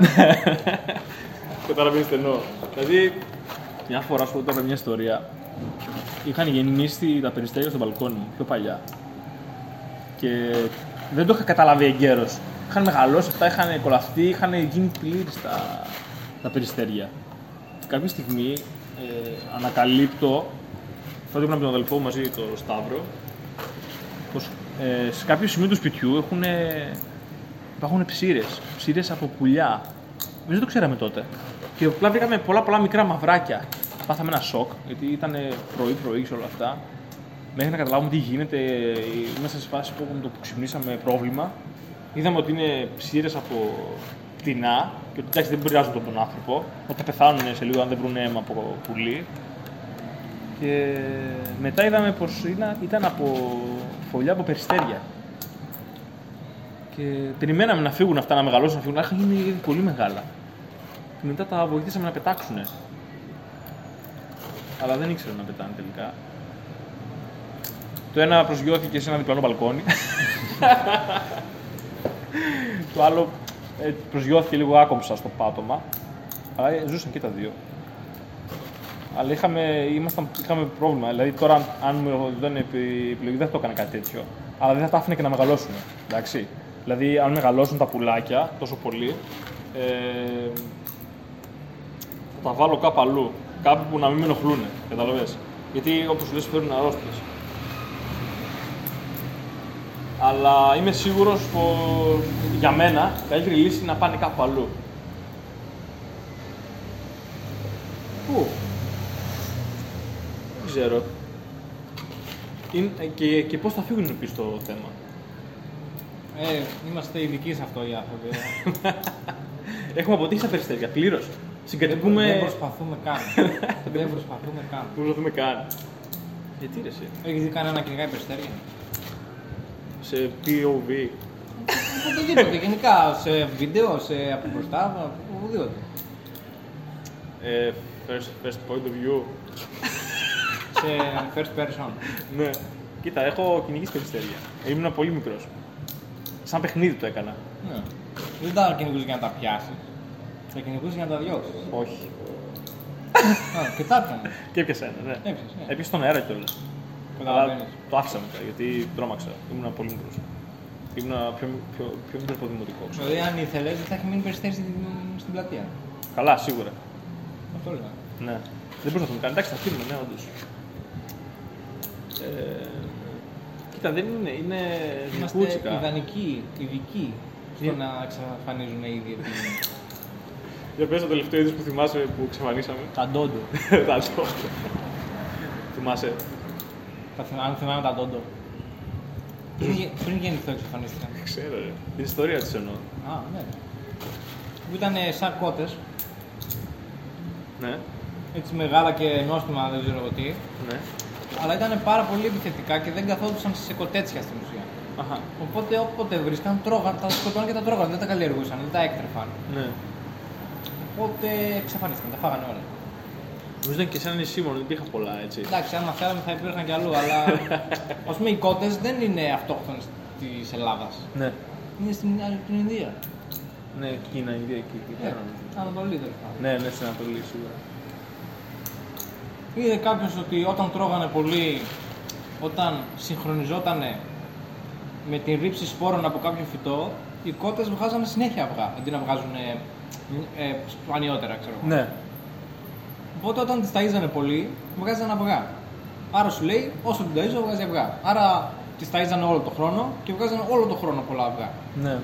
[laughs] Καταλαβαίνεις τι εννοώ. Δηλαδή, μια φορά σου πω τώρα μια ιστορία. Είχαν γεννήσει τα περιστέρια στο μπαλκόνι μου πιο παλιά. Και δεν το είχα καταλάβει εγκαίρως. Είχαν μεγαλώσει αυτά, είχαν κολλαφτεί, είχαν γίνει πλήρης τα, τα περιστέρια. Και κάποια στιγμή ε, ανακαλύπτω, θα ήμουν με τον αδελφό μου μαζί, τον Σταύρο, πως ε, σε κάποιο σημείο του σπιτιού έχουν, υπάρχουν ψήρες, ψήρες από πουλιά. Εμείς δεν το ξέραμε τότε. Και απλά βρήκαμε πολλά πολλά μικρά μαυράκια. Πάθαμε ένα σοκ, γιατί ήταν πρωί-πρωί και όλα αυτά. Μέχρι να καταλάβουμε τι γίνεται, ε, μέσα σε φάση που με το που ξυπνήσαμε πρόβλημα, είδαμε ότι είναι ψήρες από πτηνά και ότι εντάξει δεν επηρεάζουν τον, τον άνθρωπο. Ότι θα πεθάνουν σε λίγο αν δεν βρουν αίμα από πουλί. Και μετά είδαμε πως ήταν, ήταν από φωλιά από περιστέρια. Και περιμέναμε να φύγουν αυτά, να μεγαλώσουν, να φύγουν, αλλά είχαν γίνει ήδη πολύ μεγάλα. Και μετά τα βοηθήσαμε να πετάξουν. Αλλά δεν ήξεραν να πετάνε τελικά. Το ένα προσγειώθηκε σε ένα διπλανό μπαλκόνι. [laughs] το άλλο ε, προσγειώθηκε λίγο άκομψα στο πάτωμα. Αλλά ε, ζούσαν και τα δύο. Αλλά είχαμε, ήμασταν, είχαμε πρόβλημα. Δηλαδή τώρα, αν- αν μου δίνει επιλογή, δεν θα το έκανα κάτι τέτοιο. Αλλά δεν θα τα άφηνε και να μεγαλώσουν. Εντάξει. Δηλαδή, αν μεγαλώσουν τα πουλάκια τόσο πολύ, ε, θα τα βάλω κάπου αλλού. Κάπου που να μην με ενοχλούν. Καταλαβες. Γιατί όπως λες φέρνουν αρρώστιες. Αλλά είμαι σίγουρος πως για μένα η καλύτερη λύση είναι να πάνε κάπου αλλού. Πού; Δεν ξέρω. Είναι, και, και πώς θα φύγουν είναι πίσω το θέμα; Ε, είμαστε ειδικοί σε αυτό οι άνθρωποι. ε. [laughs] Έχουμε αποτύχει στα περιστέρια, πλήρως. Δεν Συγκατοικούμε. προσπαθούμε καν. [laughs] Δεν προσπαθούμε καν. Δεν προσπαθούμε καν. Γιατί ρε εσύ; Έχει δει κανένα να κυνηγάει περιστέρια; Σε POV. Οπουδήποτε, γενικά, σε βίντεο, σε από μπροστά, οπουδήποτε. Ε, first, first point of view. σε first person. ναι. Κοίτα, έχω κυνηγήσει περιστέρια. Ήμουν πολύ μικρός. Σαν παιχνίδι το έκανα. Ναι. Δεν τα κυνηγούς για να τα πιάσεις. Τα κυνηγούς για να τα διώξει. Όχι. και τα έπιανε. Και έπιασε ένα, ναι. Έπιασες, ναι. Έπιασε τον αέρα κιόλας. Καταλαβαίνεις. το άφησα μετά γιατί τρόμαξα. Ήμουν πολύ μικρός. Ήμουν πιο, πιο, πιο μικρό από δημοτικό. ξέρω. Δηλαδή, αν ήθελες, δεν θα έχει μείνει περιστέρι στην, στην πλατεία. Καλά, σίγουρα. Αυτό λέω. Ναι. Δεν προσπαθούμε καν. Εντάξει, θα φύγουμε, ναι, όντως. Ε, κοίτα, δεν είναι. Είναι Είμαστε κούτσικα. ιδανικοί, ειδικοί στο Τι; να εξαφανίζουν ήδη επί- Για πες το τελευταίο είδος που θυμάσαι που εξαφανίσαμε. τα ντόντο. [laughs] Θα το. Θυμάσαι. Τα θυμά- Αν θυμάμαι τα ντόντο. Πριν γε- Πριν γεννηθώ εξαφανίστηκαν. Ξέρω, ρε. Την ιστορία της εννοώ. Α, ναι. Που ήταν σαν κότες, Ναι. έτσι μεγάλα και νόστιμα, δεν ξέρω εγώ τι. Ναι. Αλλά ήταν πάρα πολύ επιθετικά και δεν καθόντουσαν σε κοτέτσια στην ουσία. Αχα. Οπότε όποτε βρίσκαν, τρώγαν, τα σκοτώναν και τα τρώγαν. Δεν τα καλλιεργούσαν, δεν τα έκτρεφαν. Ναι. Οπότε εξαφανίστηκαν, τα φάγανε όλα. Νομίζω ήταν και σε ένα νησί μόνο, δεν υπήρχαν πολλά έτσι. Εντάξει, αν θέλαμε θα υπήρχαν κι αλλού, αλλά [laughs] α πούμε οι κότες δεν είναι αυτόχθονες της Ελλάδας. Ναι. Είναι στην, στην Ινδία. Ναι, Κίνα, Ινδία, εκεί. εκεί Ε, πέρα, νομίζω. Ανατολή τέλος πάντων. Ναι, ναι, στην Ανατολή σίγουρα. Είδε κάποιος ότι όταν τρώγανε πολύ, όταν συγχρονιζόταν με την ρήψη σπόρων από κάποιο φυτό, οι κότες βγάζανε συνέχεια αυγά αντί να βγάζουν ε, ε, σπανιότερα, ξέρω εγώ. Ναι. Οπότε όταν τις ταΐζανε πολύ, βγάζανε αυγά. Άρα σου λέει, όσο την ταΐζω, βγάζει αυγά. Άρα τις ταΐζανε όλο τον χρόνο και βγάζανε όλο τον χρόνο πολλά αυγά. Ναι.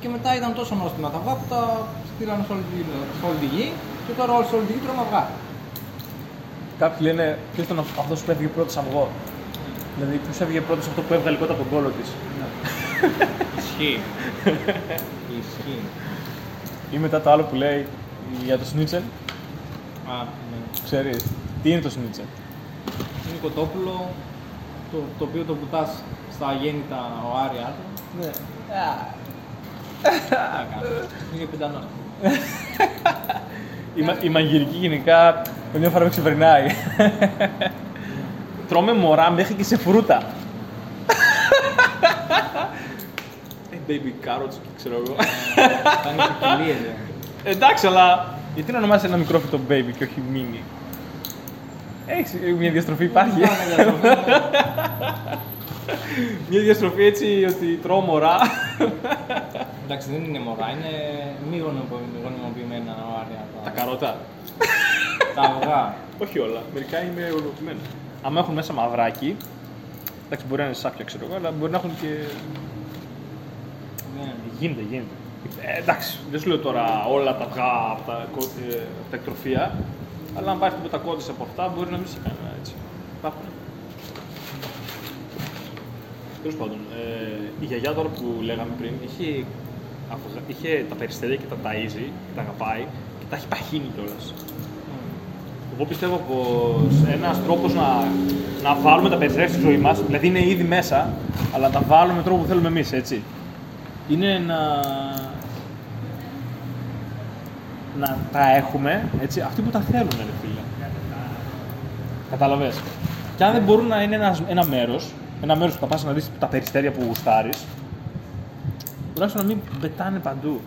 Και μετά ήταν τόσο νόστιμα τα αυγά που τα στείλανε σε όλη τη, σε όλη τη γη και τώρα όλοι σε όλη τη γη τρώμε αυγά. Κάποιοι λένε ποιος ήταν αυτός που έφυγε πρώτος αυγό. Δηλαδή, ποιος έφυγε πρώτος αυτό που έβγαλε κότα από τον κόλο της; Ισχύει. [laughs] Ισχύει. Ή μετά το άλλο που λέει για το σνίτσελ. Α, ναι. Ξέρεις, τι είναι το σνίτσελ. Είναι κοτόπουλο το, το οποίο το βουτάς στα αγέννητα οάρια του. Ναι. Τι να κάνεις. Είναι πεντανός. Η, μα- η μαγειρική γενικά καμιά φορά με ξεπερνάει. Τρώμε μωρά μέχρι και σε φρούτα. Ε, baby carrots και ξέρω εγώ. Θα είναι ποικιλίες. ε. Εντάξει, αλλά γιατί να ονομάσει ένα μικρό φυτό baby και όχι mini. Έχεις μια διαστροφή υπάρχει. Πάμε για το θέμα. μια διαστροφή έτσι ότι τρώω μωρά. Εντάξει, δεν είναι μωρά, είναι μη γονιμο- γονιμοποιημένα οάρια. Τα Τα, καρότα. τα αυγά. Όχι όλα. Μερικά είναι ολοκληρωμένα. Αν έχουν μέσα μαυράκι, εντάξει μπορεί να είναι σάπια ξέρω εγώ, αλλά μπορεί να έχουν και. Ναι. Γίνεται, γίνεται. Ε, εντάξει, δεν σου λέω τώρα όλα τα αυγά από τα, κο- ε, από τα εκτροφία, αλλά αν πάρεις τίποτα κόντε από αυτά, μπορεί να μην σε κάνει έτσι. Υπάρχουν. Τέλος πάντων, ε, η γιαγιά τώρα που λέγαμε πριν είχε, αυγα- είχε τα περιστέρια και τα ταΐζει και τα αγαπάει και τα έχει παχύνει κιόλας. Εγώ πιστεύω πως ένας τρόπος να, να βάλουμε τα περιστέρια στη ζωή μας, δηλαδή είναι ήδη μέσα, αλλά να τα βάλουμε με τρόπο που θέλουμε εμείς, έτσι. Είναι να. να τα έχουμε, έτσι, αυτοί που τα θέλουν, ρε φίλε. Κατάλαβε. Και αν δεν μπορούν να είναι ένας, ένα μέρος, ένα μέρος που θα πας να δεις τα περιστέρια που γουστάρεις, τουλάχιστον να μην πετάνε παντού.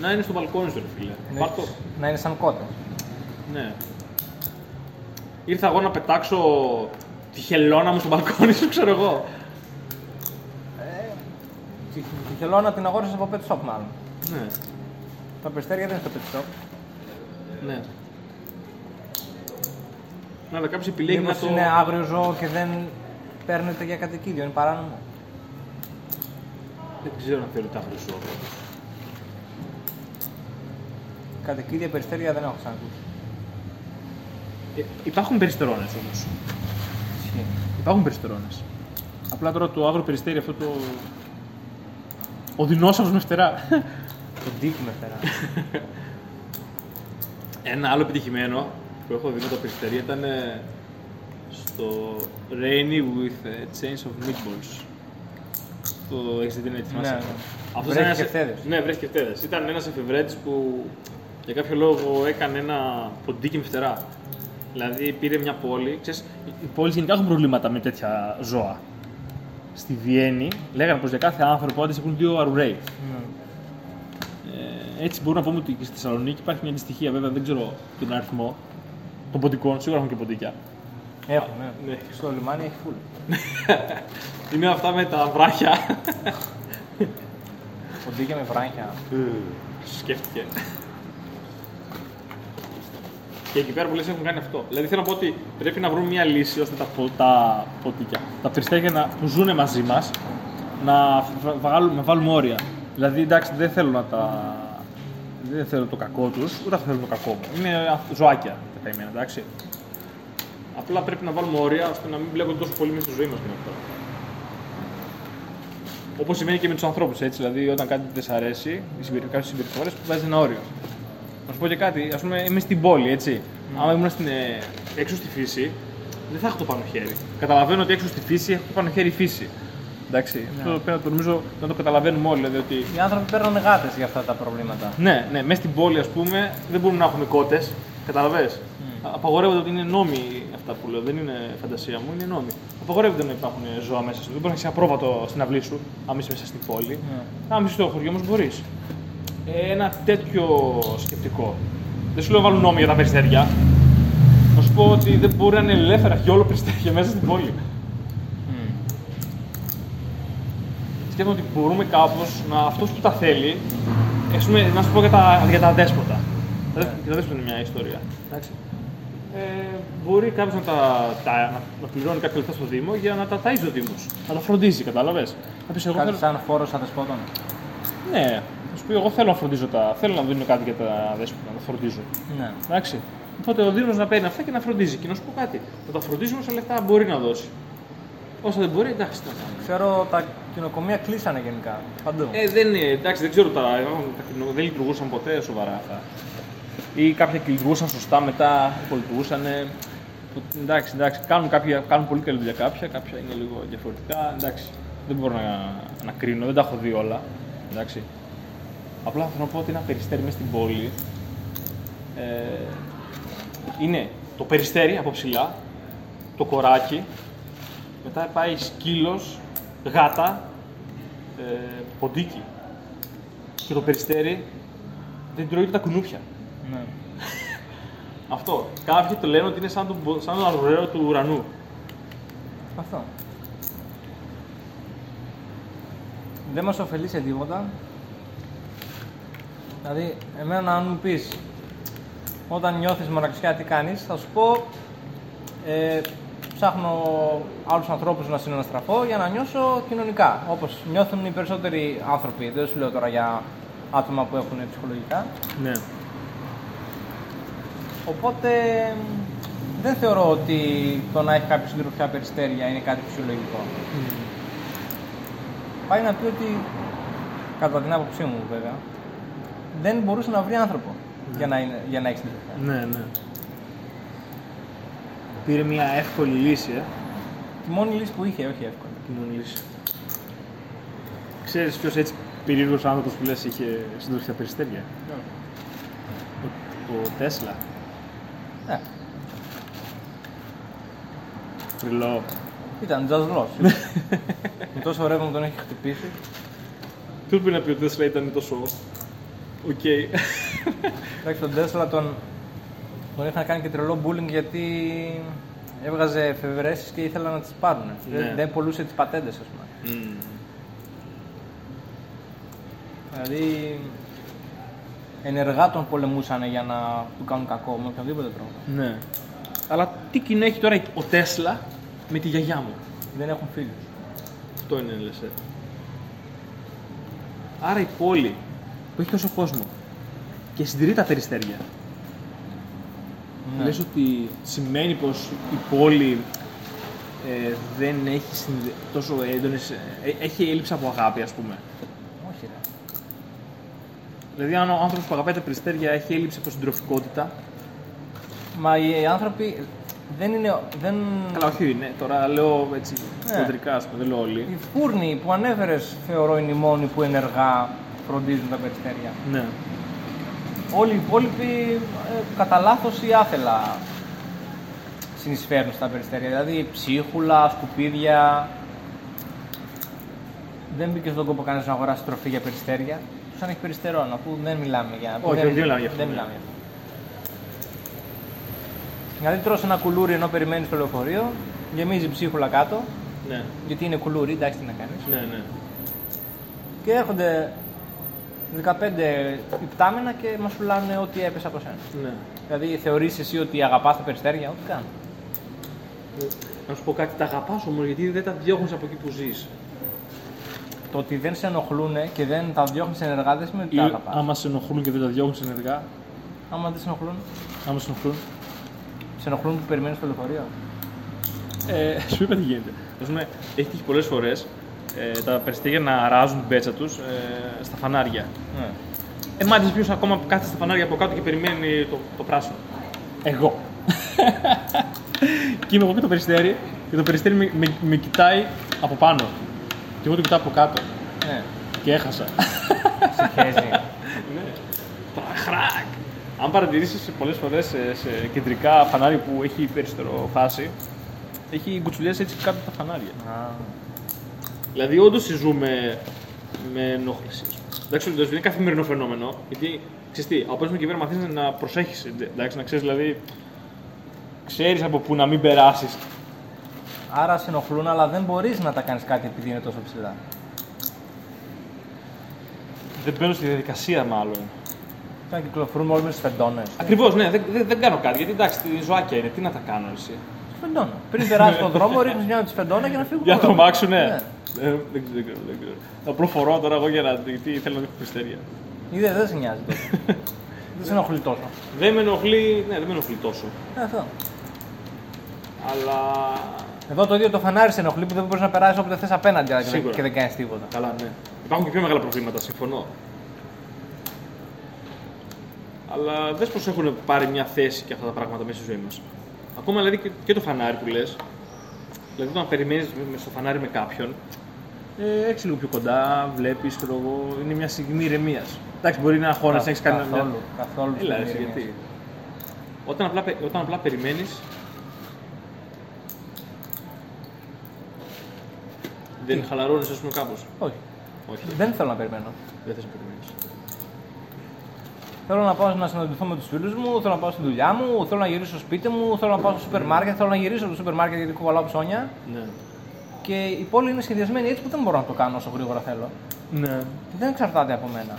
Να είναι στο μπαλκόνι σου, ρε φίλε. Πάρ' το. Να είναι σαν κότε. Ναι. Ήρθα εγώ να πετάξω τη χελώνα μου στο μπαλκόνι σου, ξέρω εγώ. Τη, τη χελώνα την αγόρασε από pet shop μάλλον. Ναι. Τα περιστέρια δεν είναι στο pet shop. Ναι. Ναι, αλλά κάποιος επιλέγει να Μήπως το. είναι άγριο ζώο και δεν παίρνετε για κατοικίδιο, είναι παράνομο. Δεν ξέρω αν θέλω τα χρυσό. Κατοικίδια περιστέρια δεν έχω ξανακούσει. Ε, υπάρχουν περιστερώνες όμως. Ισχύει. Υπάρχουν περιστερώνες. Απλά τώρα το άγρο περιστέρι αυτό το. Ο δεινόσαυρος με φτερά. Το ντίκ με φέρα. [laughs] Ένα άλλο επιτυχημένο που έχω δει με το περιστέρι ήταν ε, στο Rainy with ε, Chains of Meatballs. Το έχεις δει την έτσι Ναι, ναι. Αυτός Βρέχει ήταν και ένας- φτέδες. Ναι, βρέχει και φτέδες. Ήταν ένας εφευρέτης που για κάποιο λόγο έκανε ένα ποντίκι με φτερά. Δηλαδή πήρε μια πόλη. Ξέρεις, οι πόλεις γενικά έχουν προβλήματα με τέτοια ζώα. Στη Βιέννη λέγανε πως για κάθε άνθρωπο άντε έχουν δύο αρουραίοι. Ναι. Ε, έτσι μπορούμε να πούμε ότι και στη Θεσσαλονίκη υπάρχει μια αντιστοιχία, βέβαια δεν ξέρω τον αριθμό των ποντικών, σίγουρα έχουν και ποντίκια. Έχουν, ναι. Ναι. Στο λιμάνι έχει φουλ. [laughs] Είναι αυτά με τα βράχια. Ποντίκια με βράχια. Σκέφτηκε. Και εκεί πέρα που λες έχουν κάνει αυτό. Δηλαδή θέλω να πω ότι πρέπει να βρούμε μια λύση ώστε τα, πο- τα ποντίκια, τα περιστέρια να, που ζουν μαζί μας, να βα- βάλουμε, να βάλουμε όρια. Δηλαδή εντάξει δεν θέλω να τα... Δεν θέλω το κακό τους, ούτε αυτό θέλω το κακό μου. Είναι α- ζωάκια τα καημένα, εντάξει. Απλά πρέπει να βάλουμε όρια ώστε να μην μπλέκονται τόσο πολύ με στη ζωή μας και αυτό. Όπως σημαίνει και με τους ανθρώπους, έτσι. Δηλαδή, όταν κάτι δεν σ' αρέσει, κάποιες συμπεριφορές, που βάζει ένα όριο. Να σου πω και κάτι, ας πούμε, είμαι στην πόλη, έτσι. Άμα ήμουν στην, ε, έξω στη φύση, δεν θα έχω το πάνω χέρι. Καταλαβαίνω ότι έξω στη φύση έχω το πάνω χέρι η φύση. Εντάξει. Αυτό πρέπει να το νομίζω να το καταλαβαίνουμε όλοι. Δηλαδή, ότι Οι άνθρωποι παίρνουν γάτες για αυτά τα προβλήματα. ναι, ναι, μέσα στην πόλη, ας πούμε, δεν μπορούμε να έχουμε κότες. Καταλαβέ. Απαγορεύονται ότι είναι νόμοι αυτά που λέω. Δεν είναι φαντασία μου, είναι νόμοι. Απαγορεύεται να υπάρχουν ζώα μέσα σου. Δεν μπορείς να έχεις ένα πρόβατο στην αυλή σου, άμα είσαι μέσα στην πόλη. Ναι. Άμα είσαι στο χωριό όμως μπορείς. Ε, ένα τέτοιο σκεπτικό. Δεν σου λέω να βάλουν νόμοι για τα περιστέρια. Να σου πω ότι δεν μπορεί να είναι ελεύθερα και όλο περιστέρια μέσα στην πόλη. Σκέφτομαι ότι μπορούμε κάπως να αυτός που τα θέλει. Ας πούμε, να σου πω για τα, για τα δέσποτα. Τα, δέσποτα- για τα δέσποτα είναι μια ιστορία. Εντάξει. Ε, μπορεί κάποιος να, τα, τα, να, να πληρώνει κάποια λεφτά στο Δήμο για να τα ταΐζει ο Δήμος. Να τα φροντίζει, κατάλαβες. Να πεις, εγώ Κάτι θέλω. σαν φόρο αδεσπότων. Ναι, να σου πει, εγώ θέλω να φροντίζω τα. Θέλω να δίνω κάτι για τα δέσποτα, να τα φροντίζω. Ναι. Εντάξει. Οπότε ο Δήμος να παίρνει αυτά και να φροντίζει. Και να σου πω κάτι. Να τα φροντίζει όσα λεφτά μπορεί να δώσει. Όσα δεν μπορεί, εντάξει. τι να κάνουμε. Ξέρω τα κοινοκομεία κλείσανε γενικά. Παντού. Ε, δεν είναι, εντάξει, δεν ξέρω τα, τα κοινο- δεν λειτουργούσαν ποτέ σοβαρά αυτά. Ή κάποια λειτουργούσαν σωστά, μετά υπολειτουργούσαν. Εντάξει, εντάξει, κάνουν, κάποια, κάνουν πολύ καλή δουλειά κάποια, κάποια είναι λίγο διαφορετικά. Εντάξει, δεν μπορώ να, να κρίνω, δεν τα έχω δει όλα. Εντάξει. Απλά θέλω να πω ότι ένα περιστέρι μέσα στην πόλη ε, είναι το περιστέρι από ψηλά, το κοράκι, μετά πάει σκύλος, γάτα, ε, ποντίκι. Και το περιστέρι δεν τρώει ούτε τα κουνούπια. Ναι. [laughs] Αυτό. Κάποιοι το λένε ότι είναι σαν τον, σαν τον αρουραίο του ουρανού. Αυτό. Δεν μας ωφελεί σε τίποτα. Δηλαδή, εμένα αν μου πεις όταν νιώθεις μοναξιά τι κάνεις, θα σου πω ε, ψάχνω άλλους ανθρώπους να συναναστραφώ για να νιώσω κοινωνικά. Όπως νιώθουν οι περισσότεροι άνθρωποι. Δεν σου λέω τώρα για άτομα που έχουν ψυχολογικά. Ναι. Οπότε δεν θεωρώ ότι το να έχει κάποιος συντροφιά περιστέρια είναι κάτι φυσιολογικό. Πάει να πει ότι, κατά την άποψή μου βέβαια, δεν μπορούσε να βρει άνθρωπο για να, είναι, για να έχεις συντροφιά. Ναι, ναι. Πήρε μια εύκολη λύση, ε. Τη μόνη λύση που είχε, όχι εύκολη. Τη μόνη λύση. Ξέρεις ποιος έτσι περίεργος άνθρωπος που λες είχε συντροφιά περιστέρια; Ο, ο Τέσλα. Ναι, Τριλό. ήταν τζαζλός. [laughs] Με τόσο ρεύμα που τον έχει χτυπήσει. Τι πρέπει να πει ο Τέσλα ήταν τόσο... Οκ. Εντάξει, τον Τέσλα τον, τον είχαν κάνει και τρελό bullying γιατί έβγαζε εφευρέσεις και ήθελαν να τις πάρουν. Ναι. Δεν, δεν πουλούσε τις πατέντες, ας πούμε. Μμμ. Δηλαδή ενεργά τον πολεμούσαν για να του κάνουν κακό με οποιονδήποτε τρόπο. Ναι. Αλλά τι κοινό έχει τώρα ο Τέσλα με τη γιαγιά μου; Δεν έχουν φίλους. Αυτό είναι, λες, ε. Άρα η πόλη που έχει τόσο κόσμο και συντηρεί τα περιστέρια. Ναι. Λες ότι σημαίνει πως η πόλη ε, δεν έχει συνδε... τόσο έντονες... ε, έχει έλλειψη από αγάπη, ας πούμε. Όχι, ρε. Δηλαδή, αν ο άνθρωπος που αγαπάει τα περιστέρια έχει έλλειψη από συντροφικότητα. Μα οι άνθρωποι δεν είναι. Δεν... Καλά, όχι, ναι, τώρα λέω έτσι Ναι. κοντρικά, ας πούμε, δεν λέω όλοι. Οι φούρνοι που ανέφερες, θεωρώ είναι οι μόνοι που ενεργά φροντίζουν τα περιστέρια. Ναι. Όλοι οι υπόλοιποι ε, κατά λάθος ή άθελα συνεισφέρουν στα περιστέρια. Δηλαδή ψίχουλα, σκουπίδια. Δεν μπήκε στον κόπο κανένας να αγοράσει τροφή για περιστέρια. Τους αν έχει περιστερών, αφού δεν μιλάμε για. Όχι, δεν, δεν μιλάμε για αυτό, Δεν ναι. μιλάμε για αυτό. Δηλαδή τρως ένα κουλούρι ενώ περιμένεις το λεωφορείο, γεμίζει ψίχουλα κάτω, Ναι, γιατί είναι κουλούρι, εντάξει τι να κάνεις. ναι, ναι. Και έρχονται 15 υπτάμενα και μας πουλάνε ό,τι έπεσε από σένα. ναι. Δηλαδή θεωρείς εσύ ότι αγαπάς τα περιστέρια, ό,τι καν. Να σου πω κάτι, τα αγαπάς όμως γιατί δεν τα διώχνεις από εκεί που ζεις. Το ότι δεν σε ενοχλούν και δεν τα διώχνεις ενεργά δεν σημαίνει ότι τα αγαπάς. άμα σε ενοχλούν και δεν τα διώχνεις ενεργά, Άμα δεν σε ενοχλούν, άμα σε ενοχλούν. σε ενοχλούν που περιμένεις το λεωφορείο. Ε, σου είπα τι γίνεται. Ας πούμε, έχεις τύχει πολλές φορές ε, τα περιστέρια να αράζουν την πέτσα τους ε, στα φανάρια. Ναι. Ε, μάθεις ποιος ακόμα που κάθεται στα φανάρια από κάτω και περιμένει το, το πράσινο. Εγώ. και είμαι εγώ και το περιστέρι και το περιστέρι με, με, με κοιτάει από πάνω. Και εγώ το κοιτάω από κάτω. ναι. Και έχασα. Σε χέζει. [laughs] Ναι. Χρακ. Αν παρατηρήσεις πολλές φορές σε, σε κεντρικά φανάρια που έχει περιστερό φάση, έχει κουτσουλιέ έτσι κάτω από τα φανάρια. Α, Δηλαδή, όντως ζούμε με ενόχληση. ας πούμε. Εντάξει, δεν είναι καθημερινό φαινόμενο, γιατί ξέρεις τι, από πέρσι με κυβέρνηση μαθαίνει να προσέχεις. Εντάξει, να ξέρεις δηλαδή, ξέρεις από πού να μην περάσεις. Άρα σε ενοχλούν, αλλά δεν μπορείς να τα κάνεις κάτι επειδή είναι τόσο ψηλά. Δεν μπαίνω στη διαδικασία, μάλλον. Και να κυκλοφορούμε όλοι με τις φεντόνες. Ακριβώς, ναι, δεν, δεν, δεν κάνω κάτι. Γιατί εντάξει, τη ζωάκια είναι, τι να τα κάνω εσύ; Φεντόνα. Πριν περάσει τον δρόμο, [laughs] ρίχνεις μια τη φεντόνα για να φύγουν. Για να όλα. τρομάξουνε. Ναι. Ε, δεν ξέρω, δεν ξέρω. Δεν ξέρω. Απλό φορώ τώρα εγώ για να. Γιατί θέλω να δείχνω πιστέρια. Είδε, δεν σε νοιάζει τόσο. [laughs] δεν σε ενοχλεί τόσο. Δεν με ενοχλεί, ναι, δεν με ενοχλεί τόσο. Ε, αυτό. Αλλά. Εδώ το ίδιο το φανάρι σε ενοχλεί που δεν μπορείς να περάσεις όποτε θες απέναντι αλλά και δεν- Σίγουρα. και δεν κάνεις τίποτα. Καλά, ναι. Υπάρχουν και πιο μεγάλα προβλήματα, συμφωνώ. Αλλά δες πως έχουν πάρει μια θέση και αυτά τα πράγματα μέσα στη ζωή μας. Ακόμα δηλαδή και, και το φανάρι που λες. Δηλαδή όταν περιμένεις στο φανάρι με κάποιον, ε, έρχεσαι λίγο πιο κοντά, βλέπεις, ξέρω εγώ, είναι μια στιγμή ηρεμίας. Εντάξει, μπορεί να αγχώνεσαι, να έχεις κάνει μια- καθόλου, καθόλου. Έλα, στην εσύ, ηρεμίας. γιατί. Όταν απλά, πε- όταν απλά περιμένεις. Δεν χαλαρώνεις, ας πούμε, κάπως. Όχι. Όχι. Δεν θέλω να περιμένω. Δεν θες να περιμένεις. Θέλω να πάω να συναντηθώ με τους φίλους μου, θέλω να πάω στη δουλειά μου, θέλω να γυρίσω στο σπίτι μου, θέλω να πάω στο σούπερ μάρκετ, θέλω να γυρίσω στο σούπερ μάρκετ γιατί κουβαλάω ψώνια. Ναι. Και η πόλη είναι σχεδιασμένη έτσι που δεν μπορώ να το κάνω όσο γρήγορα θέλω. Ναι. Δεν εξαρτάται από μένα.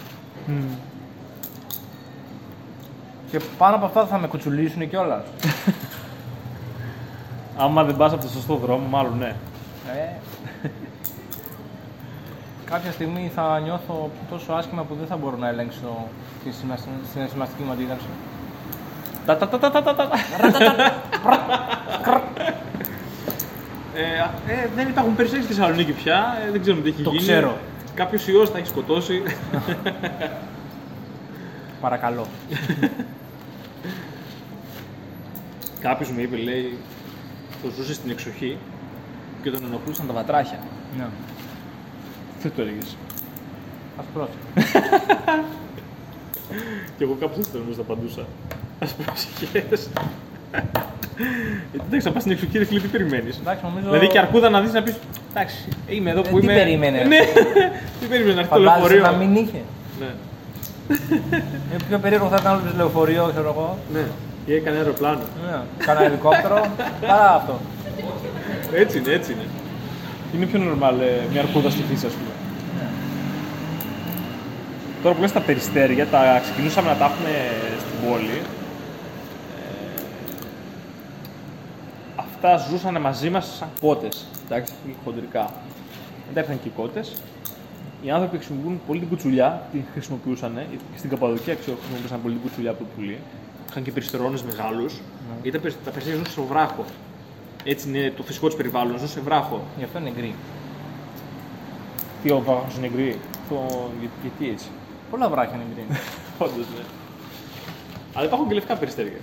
Και πάνω από αυτά θα με κουτσουλήσουν κιόλας. [laughs] Άμα δεν πας από το σωστό δρόμο, μάλλον ναι. Ε, κάποια στιγμή θα νιώθω τόσο άσχημα που δεν θα μπορώ να ελέγξω τη σημασ- συναισθηματική μου αντίδραση. Τα τα τα τα τα τα τα. Ε, α, ε, δεν υπάρχουν περισσότεροι στη Θεσσαλονίκη πια, ε, δεν ξέρουμε τι έχει Το γίνει. ξέρω. Κάποιος ιός θα έχει σκοτώσει. Παρακαλώ. Κάποιος μου είπε, λέει, το ζούσε στην εξοχή και τον ενοχλούσαν τα βατράχια. Ναι. Τι το έλεγες; Ας πρόσεχε. [laughs] Και εγώ κάπου έτσι νομίζω θα απαντούσα. Α προσεχέ. Γιατί εντάξει, θα πας στην εξοχή, ρε φίλε, τι περιμένεις; Εντάξει, νομίζω... Δηλαδή και αρκούδα να δεις να πεις. Εντάξει, είμαι εδώ Ε, που τι είμαι. περίμενε. Ναι, [laughs] τι περίμενε να έρθει το Φαντάζεσαι λεωφορείο. να μην είχε. Ναι, Ε, πιο περίεργο θα ήταν όλο λεωφορείο, ξέρω εγώ. ναι. Ή έκανε αεροπλάνο. Ναι. Κάνα [laughs] ελικόπτερο. Παρά αυτό. Έτσι είναι, έτσι είναι. Είναι πιο normal ε, μια αρκούδα στη φύση, ας πούμε. τώρα που λες τα περιστέρια, τα ξεκινούσαμε να τα έχουμε στην πόλη. Ε, αυτά ζούσαν μαζί μας σαν κότες, εντάξει, χοντρικά. Μετά ήρθαν και οι κότες. Οι άνθρωποι χρησιμοποιούν πολύ την κουτσουλιά, τη χρησιμοποιούσαν, και στην Καππαδοκία ξέρω χρησιμοποιούσαν πολύ την κουτσουλιά από το πουλί. Είχαν και περιστερώνες μεγάλους, γιατί τα περισ- τα περιστέρια ζούσαν στο βράχο. Έτσι είναι το φυσικό του περιβάλλον, ζουν σε βράχο. Γι' αυτό είναι γκρι. Τι ο βράχος είναι γκρι, το... για- γιατί έτσι; Πολλά βράχια είναι γκρι. [laughs] Όντως, ναι. Αλλά υπάρχουν και λευκά περιστέρια.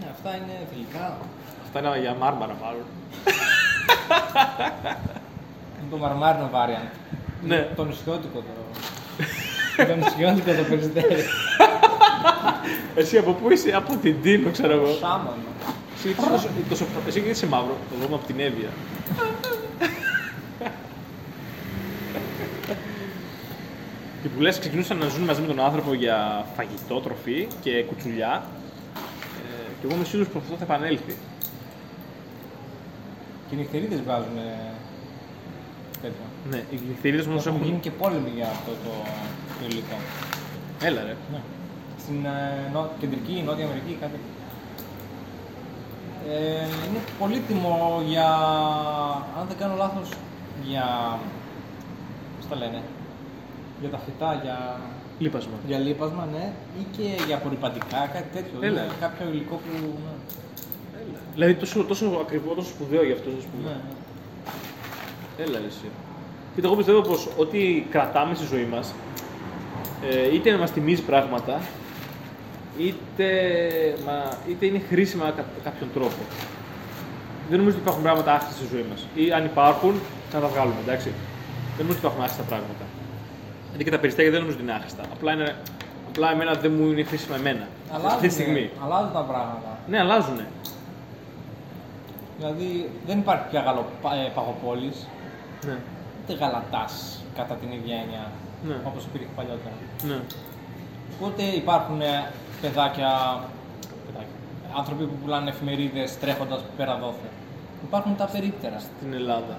ναι, αυτά είναι θηλυκά. Αυτά είναι για μάρμαρα μάλλον. [laughs] Είναι το μαρμάρινο variant. Ναι. Το νησιώτικο το. το νησιώτικο το περιστέρι. [laughs] Εσύ από πού είσαι, από την Τίνο ξέρω εγώ. Σάμον. Εσύ, είσαι τόσο, τόσο, εσύ και είσαι μαύρο, εγώ είμαι από την Εύβοια. και που λες ξεκινούσαν να ζουν μαζί με τον άνθρωπο για φαγητό, τροφή και κουτσουλιά. Ε, και εγώ είμαι σίγουρος πως αυτό θα επανέλθει. Και οι νυχτερίδες βγάζουν ε, τέτοια. Ναι, οι νυχτερίδες όμως Έχουν έχουν... γίνει και πόλεμοι για αυτό το, το υλικό. Έλα ρε. Ναι. Στην ε, νο- κεντρική, νότια Αμερική, κάτι. Ε, είναι πολύτιμο για, αν δεν κάνω λάθος, για, πώς τα λένε, για τα φυτά, για, Λείπασμα. για λίπασμα, ναι, ή και για απορριπαντικά, κάτι τέτοιο. Έλα. Είναι κάποιο υλικό που, ναι, Δηλαδή τόσο, τόσο ακριβό, τόσο σπουδαίο για αυτό, ας πούμε. ναι, ναι. Έλα ρε, εσύ. Κοίτα, εγώ πιστεύω πως ό,τι κρατάμε στη ζωή μας, ε, είτε μας θυμίζει πράγματα, είτε, μα, είτε είναι χρήσιμα κατά κάποιον τρόπο. Δεν νομίζω ότι υπάρχουν πράγματα άχρηστα στη ζωή μας. Ή αν υπάρχουν, να τα βγάλουμε, εντάξει. Δεν νομίζω ότι υπάρχουν άχρηστα πράγματα. Γιατί και τα περιστέρια δεν νομίζω ότι είναι άχρηστα. Απλά, είναι, απλά εμένα δεν μου είναι χρήσιμα εμένα. Αυτή τη στιγμή. αλλάζουν τα πράγματα. Ναι, αλλάζουν. Δηλαδή δεν υπάρχει πια γαλο, ε, παγοπόλης, Ναι. ούτε γαλατάς κατά την ίδια έννοια, Ναι. όπως υπήρχε παλιότερα. ναι. Οπότε υπάρχουν ε, παιδάκια, παιδάκια, άνθρωποι που πουλάνε εφημερίδες τρέχοντας πέρα δόθε. Υπάρχουν τα περίπτερα Στην Ελλάδα.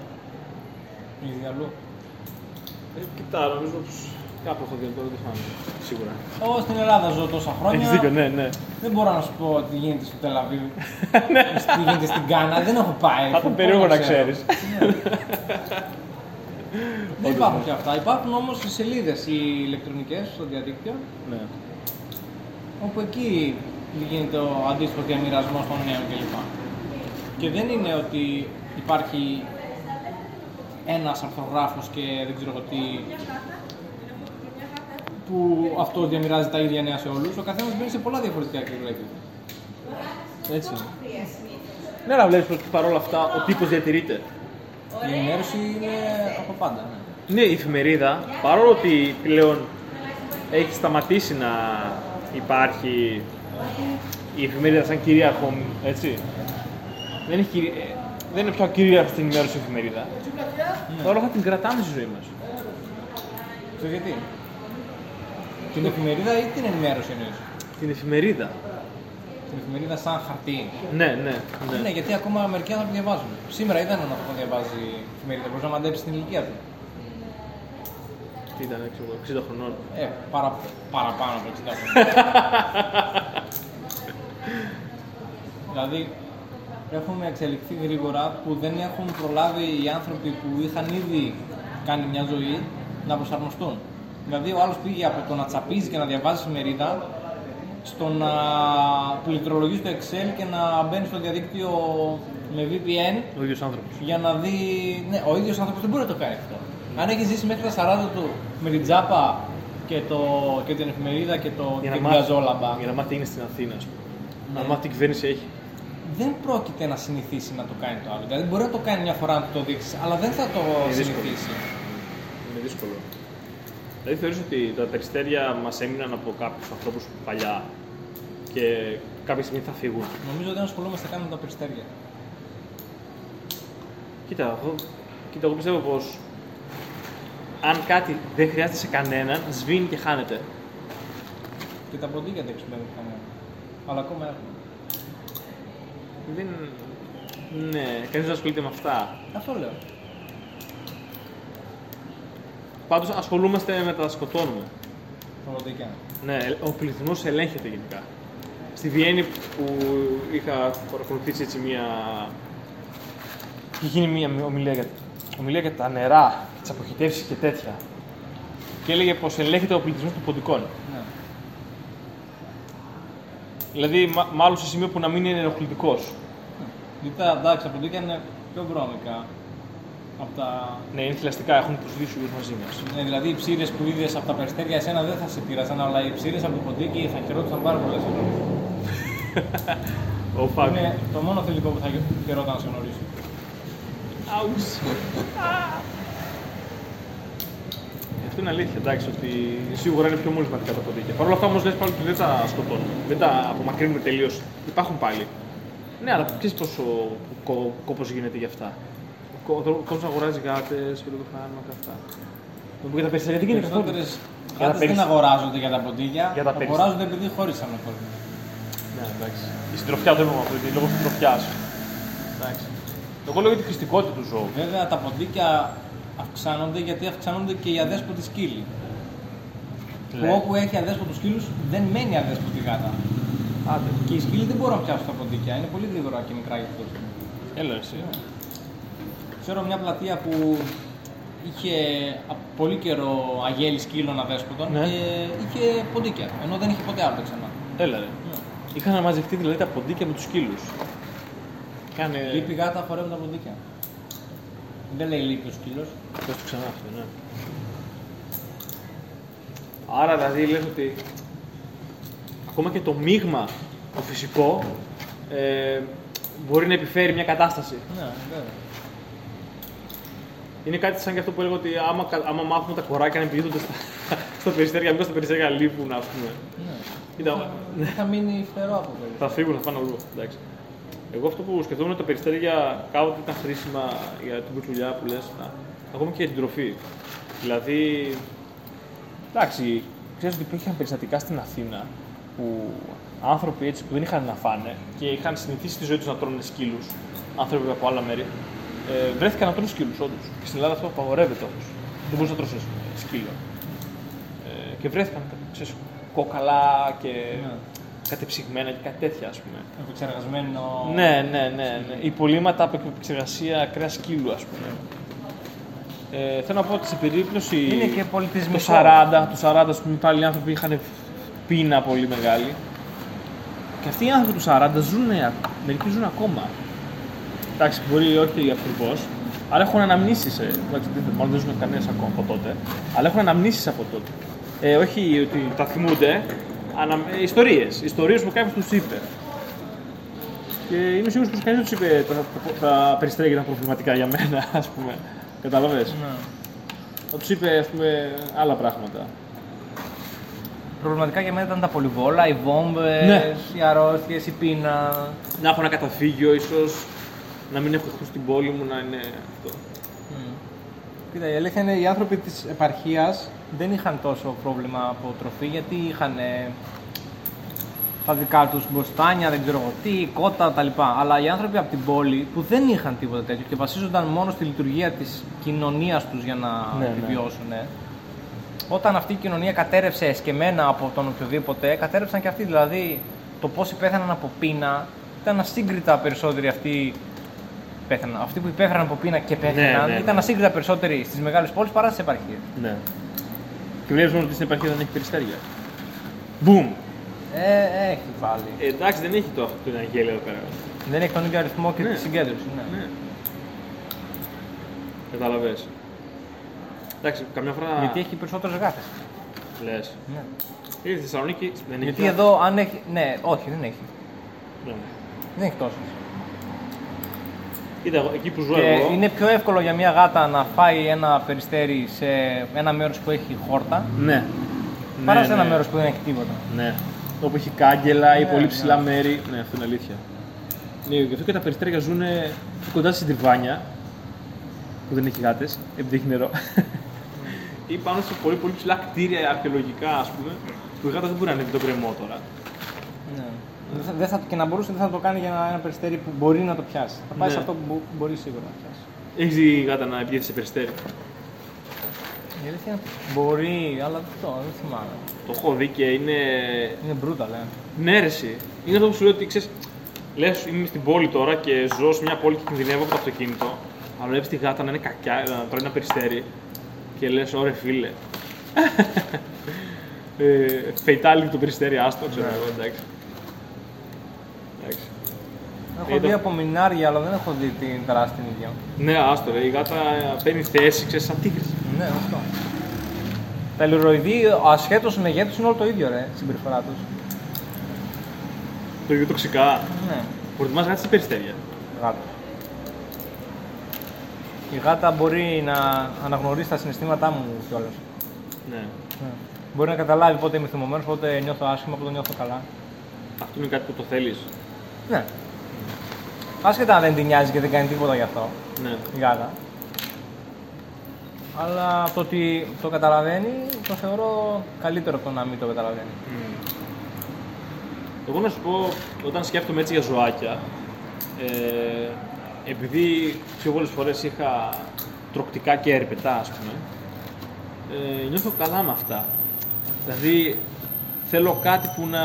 στην αλλού. Ε, κοιτά, νομίζω πως κάπου έχω δει τώρα, δεν θυμάμαι. Σίγουρα. Εγώ στην Ελλάδα ζω τόσα χρόνια. Έχεις δίκιο, ναι, ναι. Δεν μπορώ να σου πω τι γίνεται στο Τελαβίβ. [laughs] τι γίνεται στην Κάνα. Δεν έχω πάει. Θα ήταν Πώς περίεργο να ξέρω. ξέρεις. Ναι. [laughs] Δεν υπάρχουν και αυτά. Υπάρχουν όμως οι σελίδες οι ηλεκτρονικές στο διαδίκτυο, ναι. Όπου εκεί γίνεται ο αντίστοιχος διαμοιρασμός των νέων κλπ. Και δεν είναι ότι υπάρχει ένας αρθρογράφος και δεν ξέρω εγώ τι. που αυτό διαμοιράζει τα ίδια νέα σε όλους. Ο καθένας μπαίνει σε πολλά διαφορετικά κυκλοφορία. Έτσι είναι. Ναι, αλλά βλέπεις πως παρόλα αυτά ο τύπος διατηρείται. Η ενημέρωση είναι από πάντα. Ναι. Ναι, η εφημερίδα, παρόλο ότι πλέον έχει σταματήσει να υπάρχει η εφημερίδα σαν κυρίαρχο, έτσι. Δεν, έχει, κυρι- ε, δεν είναι πια κυρίαρχο στην ενημέρωση η εφημερίδα. Παρόλα αυτά την κρατάμε στη ζωή μας. Ξέρεις γιατί; Την εφημερίδα ή την ενημέρωση εννοείς; Την εφημερίδα. Την εφημερίδα σαν χαρτί. Ναι, ναι, Ναι, ναι. γιατί ακόμα μερικοί άνθρωποι διαβάζουν. Σήμερα είδα έναν άνθρωπο που διαβάζει εφημερίδα. Μπορούσε να μαντέψεις την ηλικία του. Τι ήταν, ξέρω, εγώ, 60 χρονών. Ε, παρα, παραπάνω από 60 χρόνια. [laughs] δηλαδή, έχουμε εξελιχθεί γρήγορα που δεν έχουν προλάβει οι άνθρωποι που είχαν ήδη κάνει μια ζωή να προσαρμοστούν. Δηλαδή, ο άλλος πήγε από το να τσαπίζει και να διαβάζει εφημερίδα στο να πληκτρολογείς στο Excel και να μπαίνει στο διαδίκτυο με VPN Ο ίδιος άνθρωπος. για να δει. Ναι, ο ίδιος άνθρωπος δεν μπορεί να το κάνει αυτό. Αν έχεις ζήσει μέχρι τα 40 του με την τζάπα και, το, και την εφημερίδα και, το, Για και να, την μάθει, καζόλαμπα, για να μάθει τι είναι στην Αθήνα, ας πούμε. Ναι. Να μάθει τι κυβέρνηση έχει. δεν πρόκειται να συνηθίσει να το κάνει το άλλο. Δηλαδή μπορεί να το κάνει μια φορά να του το δείξεις, αλλά δεν θα το Είναι δύσκολο. συνηθίσει. Είναι δύσκολο. Δηλαδή θεωρείς ότι τα περιστέρια μας έμειναν από κάποιους ανθρώπους παλιά και κάποια στιγμή θα φύγουν; Νομίζω δεν ασχολούμαστε καν με τα περιστέρια. Κοίτα, εγώ, κοίτα, εγώ πιστεύω πως αν κάτι δεν χρειάζεται σε κανέναν, σβήνει και χάνεται. Και τα ποντίκια δεν χρησιμοποιούν κανένα. Αλλά ακόμα έχουμε. Δεν... Ναι, κανείς δεν ασχολείται με αυτά. Αυτό λέω. Πάντως ασχολούμαστε με τα σκοτώνουμε. Στα ποντίκια. Ναι, ο πληθυσμός ελέγχεται γενικά. Στη Βιέννη που είχα παρακολουθήσει έτσι μια. Είχε γίνει μια ομιλία για, ομιλία για τα νερά, τις αποχητεύσει και τέτοια. Και έλεγε πως ελέγχεται ο πληθυσμός των ποντικών. Ναι. Δηλαδή, μα- μάλλον σε σημείο που να μην είναι ενοχλητικός. Γιατί τα, εντάξει, τα ποντίκια είναι πιο βρώμικα. Από τα... Ναι, είναι θηλαστικά, έχουν τους δύο σου μαζί μας. Ναι, δηλαδή οι ψήρες που είδες από τα περιστέρια εσένα δεν θα σε πείραζαν, αλλά οι ψήρες από το ποντίκι θα χαιρόταν πάρα πολλές φορές. [laughs] Ο Φακ. Είναι το μόνο θηλυκό που θα χαιρόταν να σε γνωρίσει. Άουξ. Αυτό είναι αλήθεια, εντάξει, ότι σίγουρα είναι πιο μολυσματικά τα ποντίκια. Παρ' όλα αυτά όμως λες πάλι ότι δεν τα σκοτώνουν. Δεν τα απομακρύνουμε τελείως. Υπάρχουν πάλι. Ναι, αλλά ξέρεις πόσο κο, κόπος γίνεται για αυτά. Ο κόσμος αγοράζει γάτες και το φάρμακα αυτά. Μου για τα περιστέρια δεν Οι γίνεται περισσότερες Για τα γάτες δεν περισ- αγοράζονται για τα ποντίκια. Για τα περισ- αγοράζονται επειδή χώρισαν με κόσμος. Ναι, εντάξει. Η συντροφιά το είπαμε αυτό, γιατί λόγω συντροφιάς. Εντάξει. Εγώ λέω για τη χρηστικότητα του ζώου. Βέβαια τα ποντίκια αυξάνονται γιατί αυξάνονται και οι αδέσποτοι σκύλοι. Που Ναι. όπου έχει αδέσποτους σκύλους δεν μένει αδέσποτη γάτα. Άντε. Και οι σκύλοι δεν μπορούν να πιάσουν τα ποντίκια. Είναι πολύ γρήγορα και μικρά για αυτό. Έλα εσύ. Ξέρω μια πλατεία που είχε από πολύ καιρό αγέλη σκύλων αδέσποτων Ναι. και είχε ποντίκια. Ενώ δεν είχε ποτέ άλλο ξανά. Έλα ρε. Είχαν μαζευτεί δηλαδή τα ποντίκια με τους σκύλους. Κάνε. Λείπει γάτα φορεύουν τα ποντίκια. Δεν λέει λείπει ο σκύλος. Πες το ξανά αυτό, ναι. Άρα δηλαδή λες ότι ακόμα και το μείγμα το φυσικό ε, μπορεί να επιφέρει μια κατάσταση. Ναι, βέβαια. Είναι κάτι σαν και αυτό που έλεγα ότι άμα, κα- άμα μάθουμε τα κοράκια να πηγαίνονται στα, στα περιστέρια, μήπως τα περιστέρια λείπουν, ας πούμε. Ναι. Κοίτα, Δεν θα μείνει φτερό από πέρυσι. θα φύγουν, θα πάνε αλλού. Εντάξει. Εγώ αυτό που σκεφτόμουν είναι ότι τα περιστέρια κάποτε ήταν χρήσιμα για την κουτσουλιά που λες, να, ακόμα και για την τροφή. Δηλαδή, εντάξει, ξέρεις ότι υπήρχαν περιστατικά στην Αθήνα που άνθρωποι έτσι που δεν είχαν να φάνε και είχαν συνηθίσει στη ζωή τους να τρώνε σκύλους, άνθρωποι από άλλα μέρη, ε, βρέθηκαν να τρώνε σκύλους όντως. Και στην Ελλάδα αυτό απαγορεύεται όμως. Δεν μπορούσες να τρώσει σκύλο. Ε, και βρέθηκαν ξέρεις, κόκαλα και Ναι. Κατεψυγμένα και κάτι τέτοια, ας πούμε. Επεξεργασμένο. Ναι, ναι, ναι, ναι. Υπολείμματα από επεξεργασία κρέας σκύλου, ας πούμε. Ε, θέλω να πω ότι σε περίπτωση. Είναι και το πολιτισμικό. 40, το 40, ας πούμε, πάλι οι άνθρωποι είχαν πείνα πολύ μεγάλη. Και αυτοί οι άνθρωποι του 40 ζουν, μερικοί ζουν ακόμα. Εντάξει, μπορεί όχι ακριβώς, αλλά έχουν αναμνήσεις. Ε, εντάξει, δεν- μάλλον δεν ζουν κανένας ακόμα από τότε, αλλά έχουν αναμνήσεις από τότε. Ε, όχι ότι τα θυμούνται, ανα... ε, ιστορίες. Ιστορίες που κάποιος τους είπε. Και είμαι σίγουρος πως κανείς δεν τους είπε τα, τα, τα περιστέρια ήταν προβληματικά για μένα, [laughs] ας πούμε. Κατάλαβες; Ναι. Θα τους είπε, ας πούμε, άλλα πράγματα. Προβληματικά για μένα ήταν τα πολυβόλα, οι βόμβες, Ναι. οι αρρώστιες, η πείνα. Να έχω ένα καταφύγιο ίσως, να μην έχω εχθρούς στην πόλη μου, να είναι αυτό. Κοίτα, η αλήθεια είναι οι άνθρωποι της επαρχίας δεν είχαν τόσο πρόβλημα από τροφή γιατί είχαν ε, τα δικά τους μπροστάνια, δεν ξέρω εγώ τι, κότα κτλ. Αλλά οι άνθρωποι από την πόλη που δεν είχαν τίποτα τέτοιο και βασίζονταν μόνο στη λειτουργία της κοινωνίας τους για να Ναι, ναι. επιβιώσουν. Όταν αυτή η κοινωνία κατέρευσε εσκεμμένα από τον οποιοδήποτε, κατέρευσαν και αυτοί. Δηλαδή, το πόσοι πέθαναν από πείνα ήταν ασύγκριτα περισσότεροι αυτοί πέθαναν. Αυτοί που υπέφεραν από πείνα και πέθαναν ναι, ναι. ήταν ασύγκριτα περισσότεροι στις μεγάλες πόλεις παρά στις επαρχίες. Ναι. Και βλέπεις μόνο ότι στην επαρχία δεν έχει περιστέρια. Μπουμ! Ε, έχει πάλι. Ε, εντάξει, δεν έχει το αυτό το αγγέλιο εδώ πέρα. Δεν έχει τον ίδιο αριθμό και Ναι. τη συγκέντρωση. Ναι. Ναι. Καταλαβες. Εντάξει, καμιά φορά Γιατί έχει περισσότερες γάτες. λες. Ναι. Ε, στη Θεσσαλονίκη δεν έχει. Γιατί γάτα. εδώ, αν έχει. Ναι, όχι, δεν έχει. Ναι. Δεν έχει τόσες. Κοίτα, εγώ- εκεί που ζω Και εγώ. είναι πιο εύκολο για μια γάτα να φάει ένα περιστέρι σε ένα μέρος που έχει χόρτα Ναι. παρά Ναι, σε ένα ναι. μέρος που δεν έχει τίποτα. Ναι. Όπου έχει κάγκελα ή Ναι, πολύ ναι. ψηλά μέρη. Ναι, αυτό είναι αλήθεια. Ναι, γι' αυτό και τα περιστέρια ζουν κοντά στη τριβάνια που δεν έχει γάτες, επειδή έχει νερό. ή πάνω σε πολύ, πολύ ψηλά κτίρια αρχαιολογικά, ας πούμε, που η γάτα δεν μπορεί να ανέβει τον κρεμό τώρα. Ναι. Δεν θα- Δεν θα, και να μπορούσε δεν θα το κάνει για ένα, ένα περιστέρι που μπορεί να το πιάσει. Θα πάει Ναι. σε αυτό που μπο- μπορεί σίγουρα να πιάσει. Έχεις η γάτα να πηγαίνει σε περιστέρι; Η αλήθεια είναι μπορεί, αλλά δεν το δεν θυμάμαι. Το έχω δει και είναι. Είναι brutal, ε. Ναι, ρε, εσύ. Είναι αυτό που σου λέω ότι ξέρεις. Λες, είμαι στην πόλη τώρα και ζω σε μια πόλη και κινδυνεύω από το αυτοκίνητο. Αλλά βλέπεις τη γάτα να είναι κακιά, να τρώει ένα περιστέρι. Και λες, ωρε φίλε. [laughs] ε, fatality το περιστέρι, άστο, ξέρω Ναι. εγώ, εντάξει. Εντάξει. Έχω Ε, δει το- από μινάρια, αλλά δεν έχω δει την δράση την ίδια. Ναι, άστο, ρε. Η γάτα παίρνει θέση, ξέρεις, σαν τίγρης. Ναι, αυτό. Τα λιροειδή, ασχέτως μεγέθους, είναι όλο το ίδιο, ρε, συμπεριφορά τους. Το ίδιο τοξικά. Ναι, Προτιμάς γάτα σε περιστέρια; γάτα. Η γάτα μπορεί να αναγνωρίσει τα συναισθήματά μου κιόλας. Ναι. Μπορεί να καταλάβει πότε είμαι θυμωμένος, πότε νιώθω άσχημα, πότε νιώθω καλά. Αυτό είναι κάτι που το θέλεις. Ναι. Άσχετα αν δεν την νοιάζει και δεν κάνει τίποτα γι' αυτό Ναι. η γάτα. Αλλά το ότι το καταλαβαίνει το θεωρώ καλύτερο από το να μην το καταλαβαίνει. Μμμ. Εγώ να σου πω, όταν σκέφτομαι έτσι για ζωάκια, ε, επειδή πιο πολλές φορές είχα τροκτικά και ερπετά, ας πούμε, ε, νιώθω καλά με αυτά. Δηλαδή, θέλω κάτι που να...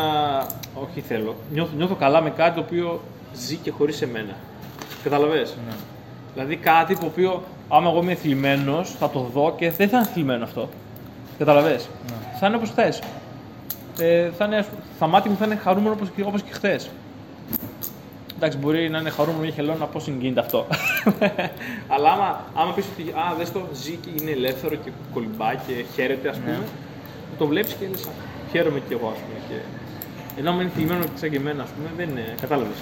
Όχι θέλω. Νιώθω, νιώθω καλά με κάτι το οποίο ζει και χωρίς εμένα. Καταλαβες; Ναι. Δηλαδή κάτι το οποίο, άμα εγώ είμαι θλιμμένος, θα το δω και δεν θα είναι θλιμμένο αυτό. Καταλαβες; Ναι. Θα είναι όπως θες. Ε, θα είναι, θα μάτι μου θα είναι χαρούμενο όπως και, όπως και χθες. Εντάξει, μπορεί να είναι χαρούμενο μια χελώνα πώς γίνεται αυτό. [laughs] Αλλά άμα, άμα πεις ότι α, δες το ζει και είναι ελεύθερο και κολυμπάει και χαίρεται, ας πούμε, το βλέπεις και λες, «Α, χαίρομαι κι εγώ, ας πούμε. Και... Ενώ άμα είναι θλιμμένο σαν και εμένα, ας πούμε, δεν είναι, κατάλαβες.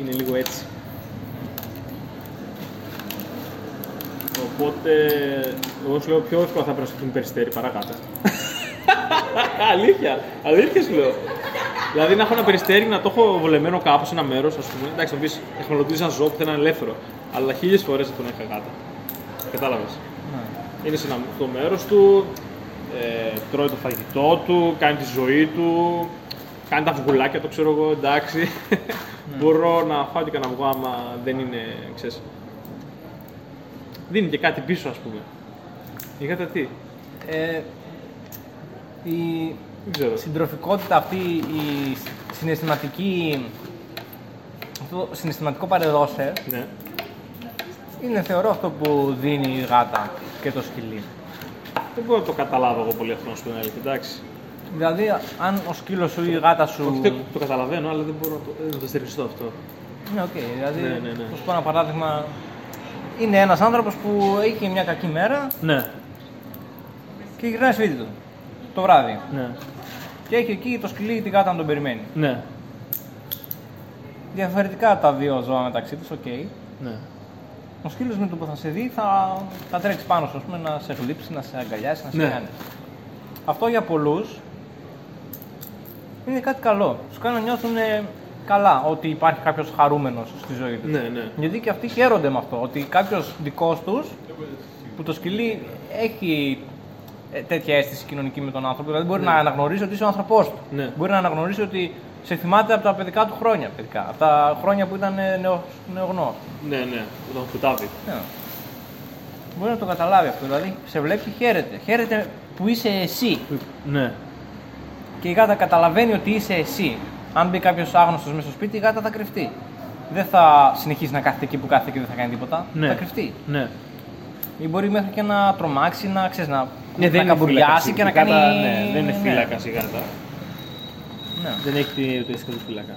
Είναι λίγο έτσι. Οπότε, εγώ σου λέω πιο εύκολα θα πρέπει να σκεφτούν περιστέρι παρά γάτα. [laughs] αλήθεια, αλήθεια σου λέω. Δηλαδή να έχω ένα περιστέρι να το έχω βολεμένο κάπου σε ένα μέρος, ας πούμε. Εντάξει, να πει εχμαλωτίζει ένα ζώο που θέλει να είναι ελεύθερο. Αλλά χίλιες φορές θα τον είχα γάτα. Κατάλαβες. Ναι. Είναι σε ένα το μέρος του, ε, τρώει το φαγητό του, κάνει τη ζωή του, κάνει τα βουλάκια του, ξέρω εγώ, εντάξει. Μπορώ να φάω και κανένα αυγό άμα δεν είναι, ξέρεις. Δίνει και κάτι πίσω, ας πούμε. Η γάτα τι, Ε, η δεν ξέρω. συντροφικότητα αυτή, η συναισθηματική, αυτό το συναισθηματικό πάρε δώσε, Ναι. είναι θεωρώ αυτό που δίνει η γάτα και το σκυλί. Δεν μπορώ να το καταλάβω εγώ πολύ αυτό, να σου πω την αλήθεια, εντάξει. Δηλαδή, αν ο σκύλος σου ή η γάτα σου. Όχι, δεν- το καταλαβαίνω, αλλά δεν μπορώ να το, ε, να το στηριχτώ αυτό. Ναι, οκ. Δηλαδή, Ναι, ναι, ναι. θα σου πω ένα παράδειγμα. Είναι ένας άνθρωπος που έχει μια κακή μέρα Ναι, και γυρνάει σπίτι του το βράδυ. ναι, Και έχει εκεί το σκυλί ή τη γάτα να τον περιμένει. ναι, Διαφορετικά τα δύο ζώα μεταξύ τους, οκ. ναι. Ο σκύλος με το που θα σε δει θα, θα τρέξει πάνω σου, ας πούμε, να σε γλείψει, να σε αγκαλιάσει, να σε Ναι. κάνει. Αυτό για πολλούς είναι κάτι καλό. Τους κάνει να νιώθουν ε, καλά ότι υπάρχει κάποιος χαρούμενος στη ζωή τους. Ναι, ναι. Γιατί και αυτοί χαίρονται με αυτό. Ότι κάποιος δικός τους, που το σκυλί έχει ε, τέτοια αίσθηση κοινωνική με τον άνθρωπο, δηλαδή μπορεί να αναγνωρίσει ότι είσαι ο άνθρωπός του. Ναι. Μπορεί να αναγνωρίσει ότι σε θυμάται από τα παιδικά του χρόνια. Παιδικά, από τα χρόνια που ήταν ε, νεο, νεογνώ. Ναι, ναι, όταν κουτάβει. Ναι. Μπορεί να το καταλάβει αυτό. Δηλαδή σε βλέπει και χαίρεται. Χαίρεται που είσαι εσύ. Ναι, Και η γάτα καταλαβαίνει ότι είσαι εσύ. Αν μπει κάποιος άγνωστος μέσα στο σπίτι, η γάτα θα κρυφτεί. Δεν θα συνεχίσει να κάθεται εκεί που κάθεται και δεν θα κάνει τίποτα. ναι. Θα κρυφτεί. Ναι. Ή μπορεί μέχρι και να τρομάξει, να ξέρεις να, Ναι, να δεν είναι καμπουριάσει φύλακας η και να γάτα, κάνει. Ναι, δεν είναι ναι. φύλακα η γάτα. Ναι. Δεν έχει τη- το ίσιο του φύλακα.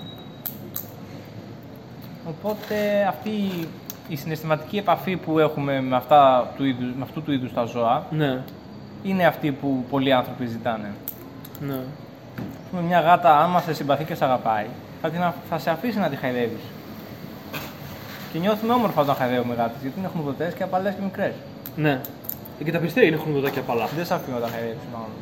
Οπότε αυτή η συναισθηματική επαφή που έχουμε με, αυτά του είδους, με αυτού του είδους τα ζώα Ναι, είναι αυτή που πολλοί άνθρωποι ζητάνε. ναι. Ας πούμε, μια γάτα, άμα σε συμπαθεί και σε αγαπάει, θα, την, α- θα σε αφήσει να τη χαϊδεύεις. Και νιώθουμε όμορφα όταν χαϊδεύουμε γάτες, γιατί είναι χνουδωτές και απαλές και μικρές. Ναι. Ε, Και τα περιστέρια είναι χρονοδοτάκια απαλά. Δεν σε αφήνω να τα χαϊδεύεις, μάλλον.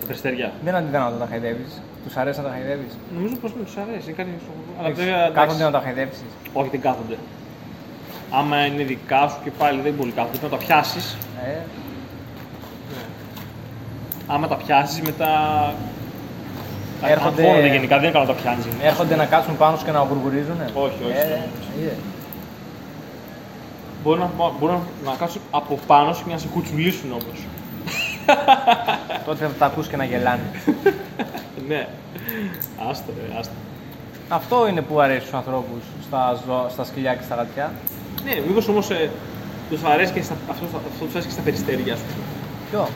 Τα περιστέρια. Δεν αντιδρά να τα χαϊδεύεις. Τους αρέσει να τα χαϊδεύεις. Νομίζω πως τους αρέσει. Είναι κάτι... Αλλά βέβαια, εντάξει, Κάθονται να τα χαϊδεύσεις. Όχι, δεν κάθονται. Άμα είναι δικά σου και πάλι δεν πολύ κάθονται. Πρέπει να τα πιάσεις. Ε, Άμα τα πιάσεις μετά. Τα Έρχονται- αγχώνονται γενικά, δεν είναι καλό να τα πιάνεις. έρχονται να κάτσουν πάνω σου και να γουργουρίζουν. Όχι, όχι. Ε, είδες. Μπορεί να, μπορεί να, να κάτσουν από πάνω σου και να σε κουτσουλήσουν όμως. [laughs] Τότε θα τα ακούς και να γελάνε. [laughs] ναι. Άστο, ρε, άστο. Αυτό είναι που αρέσει στους ανθρώπους στα, ζω- στα σκυλιά και στα γατιά. Ναι, μήπως όμως ε, τους αρέσει και στα, αυτό, αυτό τους αρέσει και στα περιστέρια, ας πούμε. Ποιο;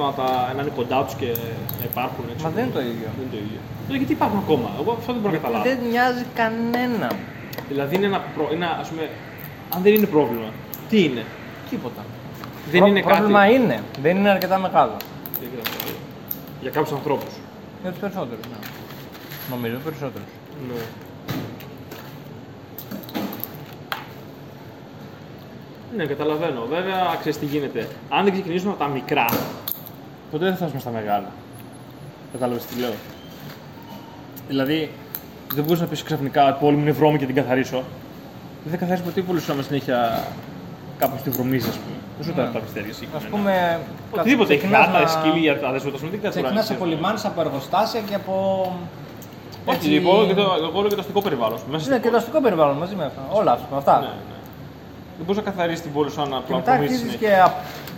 Το να, τα, να είναι κοντά τους και να υπάρχουν έτσι. Μα δεν είναι το ίδιο. Δεν είναι το ίδιο. Ε, γιατί υπάρχουν ακόμα; Εγώ αυτό δεν μπορώ να καταλάβω. Δεν νοιάζει κανένα. Δηλαδή είναι ένα, προ, είναι, ας πούμε, αν δεν είναι πρόβλημα, τι είναι; Τίποτα. Δεν Προ- είναι πρόβλημα κάτι. είναι. Δεν είναι αρκετά μεγάλο. Δεν ξέρω. Για κάποιους ανθρώπους. Για τους περισσότερους, ναι. Νομίζω περισσότερους. Ναι. Ναι, καταλαβαίνω. Βέβαια, ξέρεις τι γίνεται. Αν δεν ξεκινήσουμε από τα μικρά, ποτέ δεν θα φτάσουμε στα μεγάλα. Κατάλαβες τι λέω. Δηλαδή, δεν μπορεί να πεις ξαφνικά ότι πόλη μου είναι βρώμη και την καθαρίσω. Δεν θα καθαρίσει ποτέ πολύ σου άμα συνέχεια κάπου τη βρωμίζει, ας πούμε. Δεν σου τα Ναι. τα πιστέρια συγκεκριμένα. Ας πούμε... Οτιδήποτε έχει ξεκινάς γάτα, να- σκύλι, αδέσποτα, σου δεν καθαρίζει. Ξεκινάς από λιμάνες, από εργοστάσια και από... Όχι, έτσι- εγώ όλο και το, εγώ όλο και το αστικό περιβάλλον. ας πούμε, Μέσα Ναι, στην και το πόλη. αστικό περιβάλλον μαζί με αυτά. Όλα αυτά. αυτά. Ναι, ναι. Δεν μπορεί να καθαρίσει την πόλη σου αν Και απλά μετά απομίζεις αρχίζεις συνέχεια. και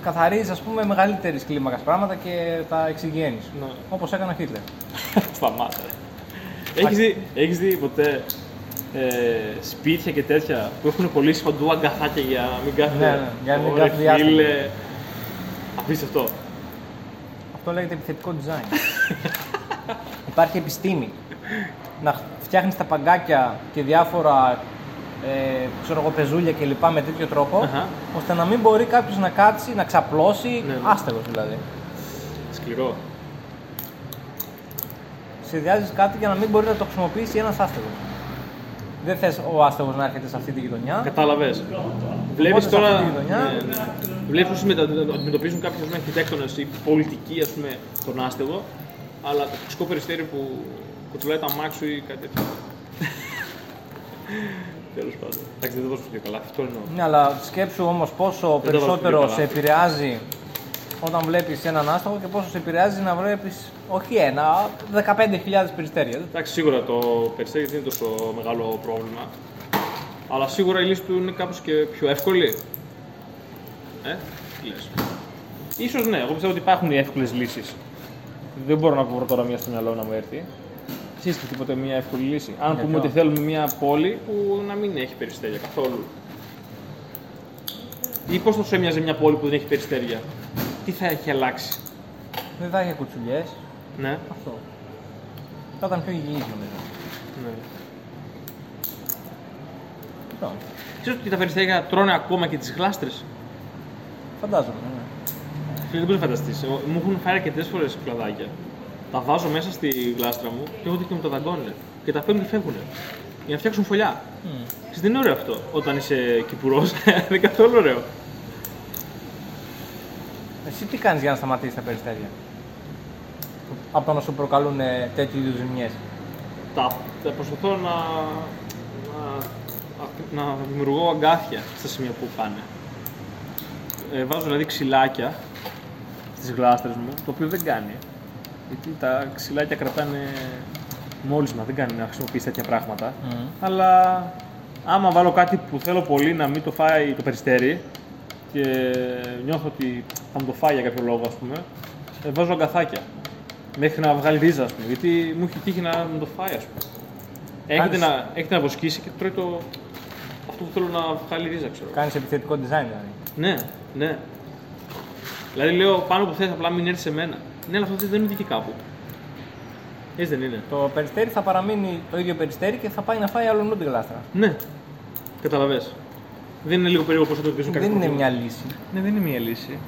α- καθαρίζεις ας πούμε μεγαλύτερης κλίμακας πράγματα και τα εξηγένεις. Ναι. Όπως έκανε ο Χίτλερ. [laughs] Σταμάτα. ρε. Έχεις δει, έχεις δει ποτέ ε, σπίτια και τέτοια που έχουν κολλήσει παντού αγκαθάκια για να μην κάθεται. Ναι, ναι, για να μην Ωραία, κάθεται διάστημα. φίλε. Απίστευτο. Αυτό λέγεται επιθετικό design. [laughs] Υπάρχει επιστήμη. Να φτιάχνεις τα παγκάκια και διάφορα ε, ξέρω εγώ, πεζούλια κλπ. με τέτοιο τρόπο, Αχα. ώστε να μην μπορεί κάποιος να κάτσει, να ξαπλώσει, Ναι, ναι. άστεγος δηλαδή. Σκληρό. Συνδυάζει κάτι για να μην μπορεί να το χρησιμοποιήσει ένας άστεγος. Δεν θες ο άστεγος να έρχεται σε αυτή τη γειτονιά. Κατάλαβες. Βλέπεις Οπότε σε τώρα. αυτή τη γειτονιά- Ναι, ναι. Βλέπεις πώς αντιμετωπίζουν κάποιοι αρχιτέκτονες ή πολιτικοί ας πούμε, τον άστεγο, αλλά το φυσικό περιστέρι που κουτσουλάει τα μάξι σου ή κάτι τέτοιο. Τέλος πάντων. Εντάξει, δεν το δώσω πιο καλά. Αυτό εννοώ. Ναι, αλλά σκέψου όμως πόσο Δεν το περισσότερο βάζω σε πιο καλά. επηρεάζει όταν βλέπεις έναν άστεγο και πόσο σε επηρεάζει να βλέπεις όχι ένα, 15.000 περιστέρια. Εντάξει, σίγουρα το περιστέρι δεν είναι τόσο μεγάλο πρόβλημα. Αλλά σίγουρα η λύση του είναι κάπως και πιο εύκολη. Ε, τι λες. Ίσως ναι, εγώ πιστεύω ότι υπάρχουν οι εύκολες λύσεις. Δεν μπορώ να βρω τώρα μία στο μυαλό να μου έρθει. Εσείς έχετε τίποτε μια εύκολη λύση. Αν Για πούμε ποιο; ότι θέλουμε μια πόλη που να μην έχει περιστέρια καθόλου. Ή πώς θα σου έμοιαζε μια πόλη που δεν έχει περιστέρια; Τι θα έχει αλλάξει; Δεν θα είχε κουτσουλιές. Ναι. Αυτό. Θα ήταν πιο υγιής νομίζω. ναι. Αυτό. Ξέρεις ότι τα περιστέρια τρώνε ακόμα και τις γλάστρες; Φαντάζομαι. Ναι. Φίλε, δεν μπορείς να φανταστείς. Μου έχουν φάει αρκετές φορές κλαδάκια. Τα βάζω μέσα στη γλάστρα μου και εγώ και μου τα δαγκώνουν. Και τα παίρνουν και φεύγουν. Για να φτιάξουν φωλιά. Μμ. Ξέρεις, δεν είναι ωραίο αυτό όταν είσαι κυπουρός. [laughs] δεν είναι καθόλου ωραίο. Εσύ τι κάνεις για να σταματήσεις τα περιστέρια; Από το να σου προκαλούν ε, τέτοιου είδους ζημιές. Τα, τα προσπαθώ να, να, να δημιουργώ αγκάθια στα σημεία που πάνε. Ε, βάζω δηλαδή ξυλάκια στις γλάστρες μου, το οποίο δεν κάνει. Γιατί τα ξυλάκια κρατάνε μόλισμα, δεν κάνει να χρησιμοποιήσει τέτοια πράγματα. Αλλά άμα βάλω κάτι που θέλω πολύ να μην το φάει το περιστέρι και νιώθω ότι θα μου το φάει για κάποιο λόγο, ας πούμε, ε, βάζω αγκαθάκια. Μέχρι να βγάλει ρίζα, ας πούμε. Γιατί μου έχει τύχει να μου το φάει, ας πούμε. Έχετε Κάνεις- να, έχετε να βοσκήσει και τρώει το... αυτό που θέλω να βγάλει ρίζα, ξέρω. Κάνεις επιθετικό design δηλαδή. Ναι, ναι. Δηλαδή λέω πάνω που θες απλά μην έρθει σε μένα. Ναι, αλλά αυτό δεν είναι και κάπου. Έτσι δεν είναι. Το περιστέρι θα παραμείνει το ίδιο περιστέρι και θα πάει να φάει αλλού την γλάστρα. Ναι. Καταλαβες. Δεν είναι λίγο περίεργο πώς θα αντιμετωπίζουν Δεν κάποια είναι μια προβλήματα. λύση. Ναι, δεν είναι μια λύση.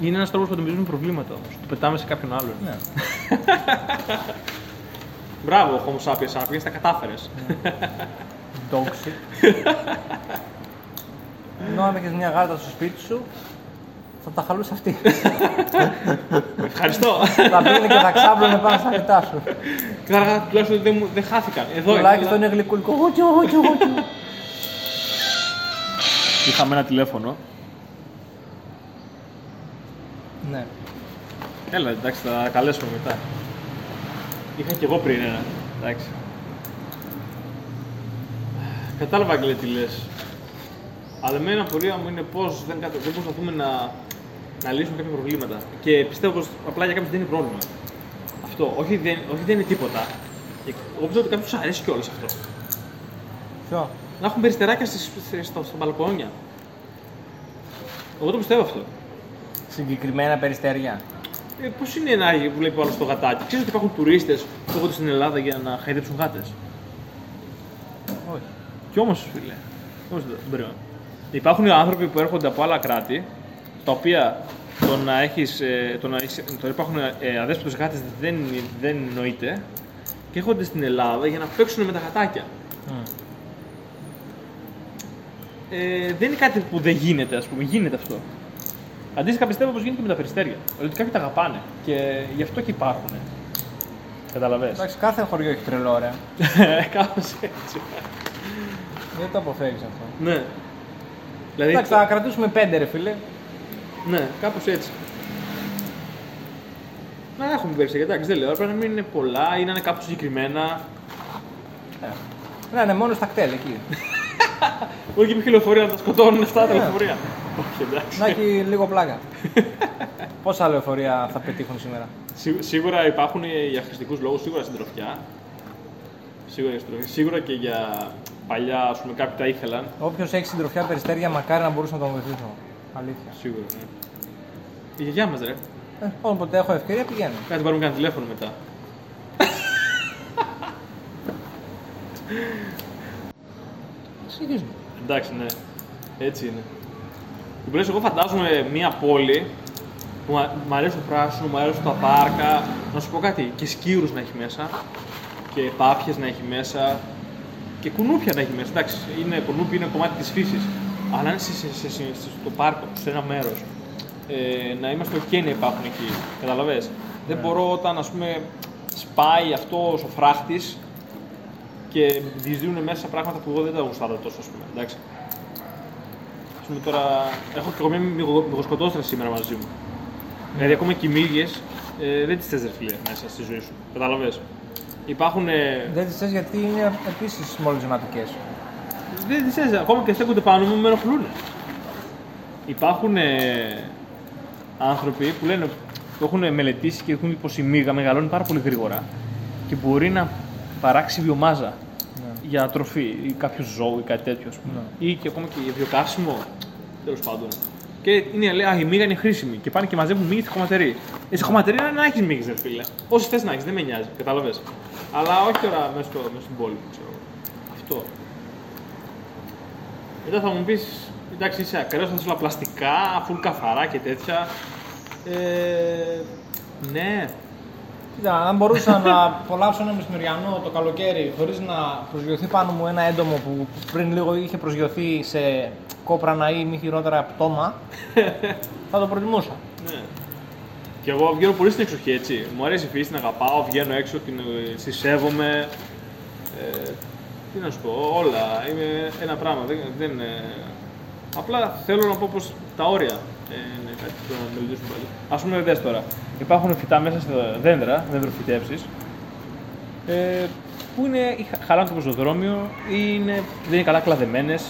Είναι ένας τρόπος που αντιμετωπίζουμε προβλήματα όμως. Το πετάμε σε κάποιον άλλον. Ναι. [laughs] Μπράβο, Homo sapiens sapiens, τα κατάφερες. Ντόξι. Ενώ αν έχεις μια γάτα στο σπίτι σου, θα τα χαλούσε αυτή. Ευχαριστώ. θα πήγαινε και θα ξάπλωνε πάνω στα φυτά σου. Και θα έλεγα τουλάχιστον ότι δεν, μου- δεν χάθηκαν. Εδώ Τουλάχιστον είναι. είναι γλυκούλικο. Γουτσου, γουτσου, γουτσου. Είχαμε ένα τηλέφωνο. Ναι. Έλα, εντάξει, θα καλέσουμε μετά. Είχα και εγώ πριν ένα. Εντάξει. Κατάλαβα, Αγγλέ, τι λες. Αλλά εμένα απορία μου είναι πώς δεν, κατα- δεν προσπαθούμε να, να λύσουμε κάποια προβλήματα. Και πιστεύω πως απλά για κάποιους δεν είναι πρόβλημα. Αυτό. Όχι δεν, όχι δεν είναι τίποτα. Και Εγώ πιστεύω ότι κάποιους αρέσει κιόλας αυτό. Ποιο; Να έχουν περιστεράκια στις, στις- στα, στα μπαλκόνια. Εγώ το πιστεύω αυτό. Συγκεκριμένα περιστέρια. Ε, Πώς είναι να βλέπει ο άλλο το γατάκι; Ξέρεις ότι υπάρχουν τουρίστες που έρχονται στην Ελλάδα για να χαϊδέψουν γάτες; Όχι. Κι όμως, φίλε. Όμως δεν δεν πρέπει. Υπάρχουν άνθρωποι που έρχονται από άλλα κράτη, τα οποία το να έχεις, ε, το να, έχεις, το να υπάρχουν ε, αδέσποτες γάτες δεν, δεν νοείται και έρχονται στην Ελλάδα για να παίξουν με τα γατάκια. Ε, δεν είναι κάτι που δεν γίνεται, ας πούμε. Γίνεται αυτό. Αντίστοιχα πιστεύω πως γίνεται και με τα περιστέρια. Ότι κάποιοι τα αγαπάνε και γι' αυτό και υπάρχουν. Καταλαβες. Εντάξει, κάθε χωριό έχει τρελό ωραία. [laughs] Κάπως έτσι. Δεν το αποφεύγεις αυτό. Ναι. Δηλαδή, Εντάξει, θα κρατήσουμε πέντε ρε φίλε. Ναι, κάπως έτσι. Να έχουμε περιστέρια, εντάξει, δεν λέω. Πρέπει να μην είναι πολλά ή να είναι κάπου συγκεκριμένα. Ε. Να είναι μόνο στα κτέλ εκεί. [laughs] Όχι και με λεωφορεία να τα σκοτώνουν αυτά τα Ναι. λεωφορεία. Όχι, εντάξει. να έχει λίγο πλάκα. [laughs] Πόσα λεωφορεία θα πετύχουν σήμερα; Σί- Σίγουρα υπάρχουν για χρηστικούς λόγους, σίγουρα συντροφιά. Σίγουρα για συντροφιά. Σίγουρα και για παλιά, ας πούμε, κάποιοι τα ήθελαν. Όποιος έχει συντροφιά περιστέρια, μακάρι να μπορούσε να τον βοηθήσω. Αλήθεια. Σίγουρα. Ναι. Η γιαγιά μας, ρε. Ε, όποτε έχω ευκαιρία πηγαίνω. Κάτι πάρουμε κανένα τηλέφωνο μετά. Συνεχίζουμε. Εντάξει, ναι. Έτσι είναι. Τουλάχιστον εγώ φαντάζομαι μια πόλη που μα- μ' αρέσει το πράσινο, μου αρέσουν τα πάρκα. Να σου πω κάτι, και σκύρους να έχει μέσα. Και πάπιες να έχει μέσα. Και κουνούπια να έχει μέσα. Εντάξει, είναι, κουνούπι είναι κομμάτι της φύσης. Αλλά είναι σε, σε, σε, σε- στο πάρκο, σε ένα μέρος. Ε, να είμαστε ok να υπάρχουν εκεί. Καταλαβες; Δεν μπορώ όταν ας πούμε σπάει αυτός ο φράχτης και διεισδύουν μέσα πράγματα που εγώ δεν τα γουστάρω τόσο, ας πούμε. Εντάξει. Ας πούμε τώρα, έχω και εγώ μια μυγο- μυγοσκοτόστρα σήμερα μαζί μου. Δηλαδή ακόμα και οι μύγες ε, δεν τις θες ρε φίλε μέσα στη ζωή σου. Καταλαβες; Υπάρχουν... Ε, Δεν τις θες γιατί είναι επίσης μολυσματικέ. Δεν τις θες, ακόμα και στέκονται πάνω μου με ενοχλούν. Υπάρχουν ε, άνθρωποι που λένε που έχουν μελετήσει και έχουν δει πως η μύγα μεγαλώνει πάρα πολύ γρήγορα και μπορεί να παράξει βιομάζα για τροφή ή κάποιο ζώο ή κάτι τέτοιο, ας πούμε. Ή και ακόμα και για βιοκαύσιμο. Τέλος πάντων. Και είναι, λέει, Α, η μύγα είναι χρήσιμη. Και πάνε και μαζεύουν μύγε στη χωματερή. Ε, στη χωματερή είναι να έχεις μύγες, ρε φίλε. Όσες θες να έχεις, δεν με νοιάζει, κατάλαβες. Αλλά όχι τώρα μέσα, στο, μέσα στην πόλη, ξέρω. εγώ. Αυτό. Μετά θα μου πεις, εντάξει, είσαι ακραίος, θα θέλω πλαστικά, φουλ καθαρά και τέτοια. Ε, ναι, Κοίτα, αν μπορούσα να απολαύσω ένα μεσημεριανό το καλοκαίρι χωρίς να προσγειωθεί πάνω μου ένα έντομο που πριν λίγο είχε προσγειωθεί σε κόπρανα ή μη χειρότερα πτώμα, [laughs] θα το προτιμούσα. Ναι. Και εγώ βγαίνω πολύ στην εξοχή, έτσι. Μου αρέσει η φύση, την αγαπάω, βγαίνω έξω, την ε, τη σέβομαι. Ε, τι να σου πω, όλα. Είμαι ένα πράγμα. Δεν, δεν, ε, απλά θέλω να πω πως τα όρια ε, είναι κάτι που πρέπει να μελετήσουμε πάλι. Ας πούμε, δες τώρα. Υπάρχουν φυτά μέσα στα δέντρα, δεντροφυτεύσεις, ε, που είναι ή χα- χαλάνε το πεζοδρόμιο ή είναι, δεν είναι καλά κλαδεμένες.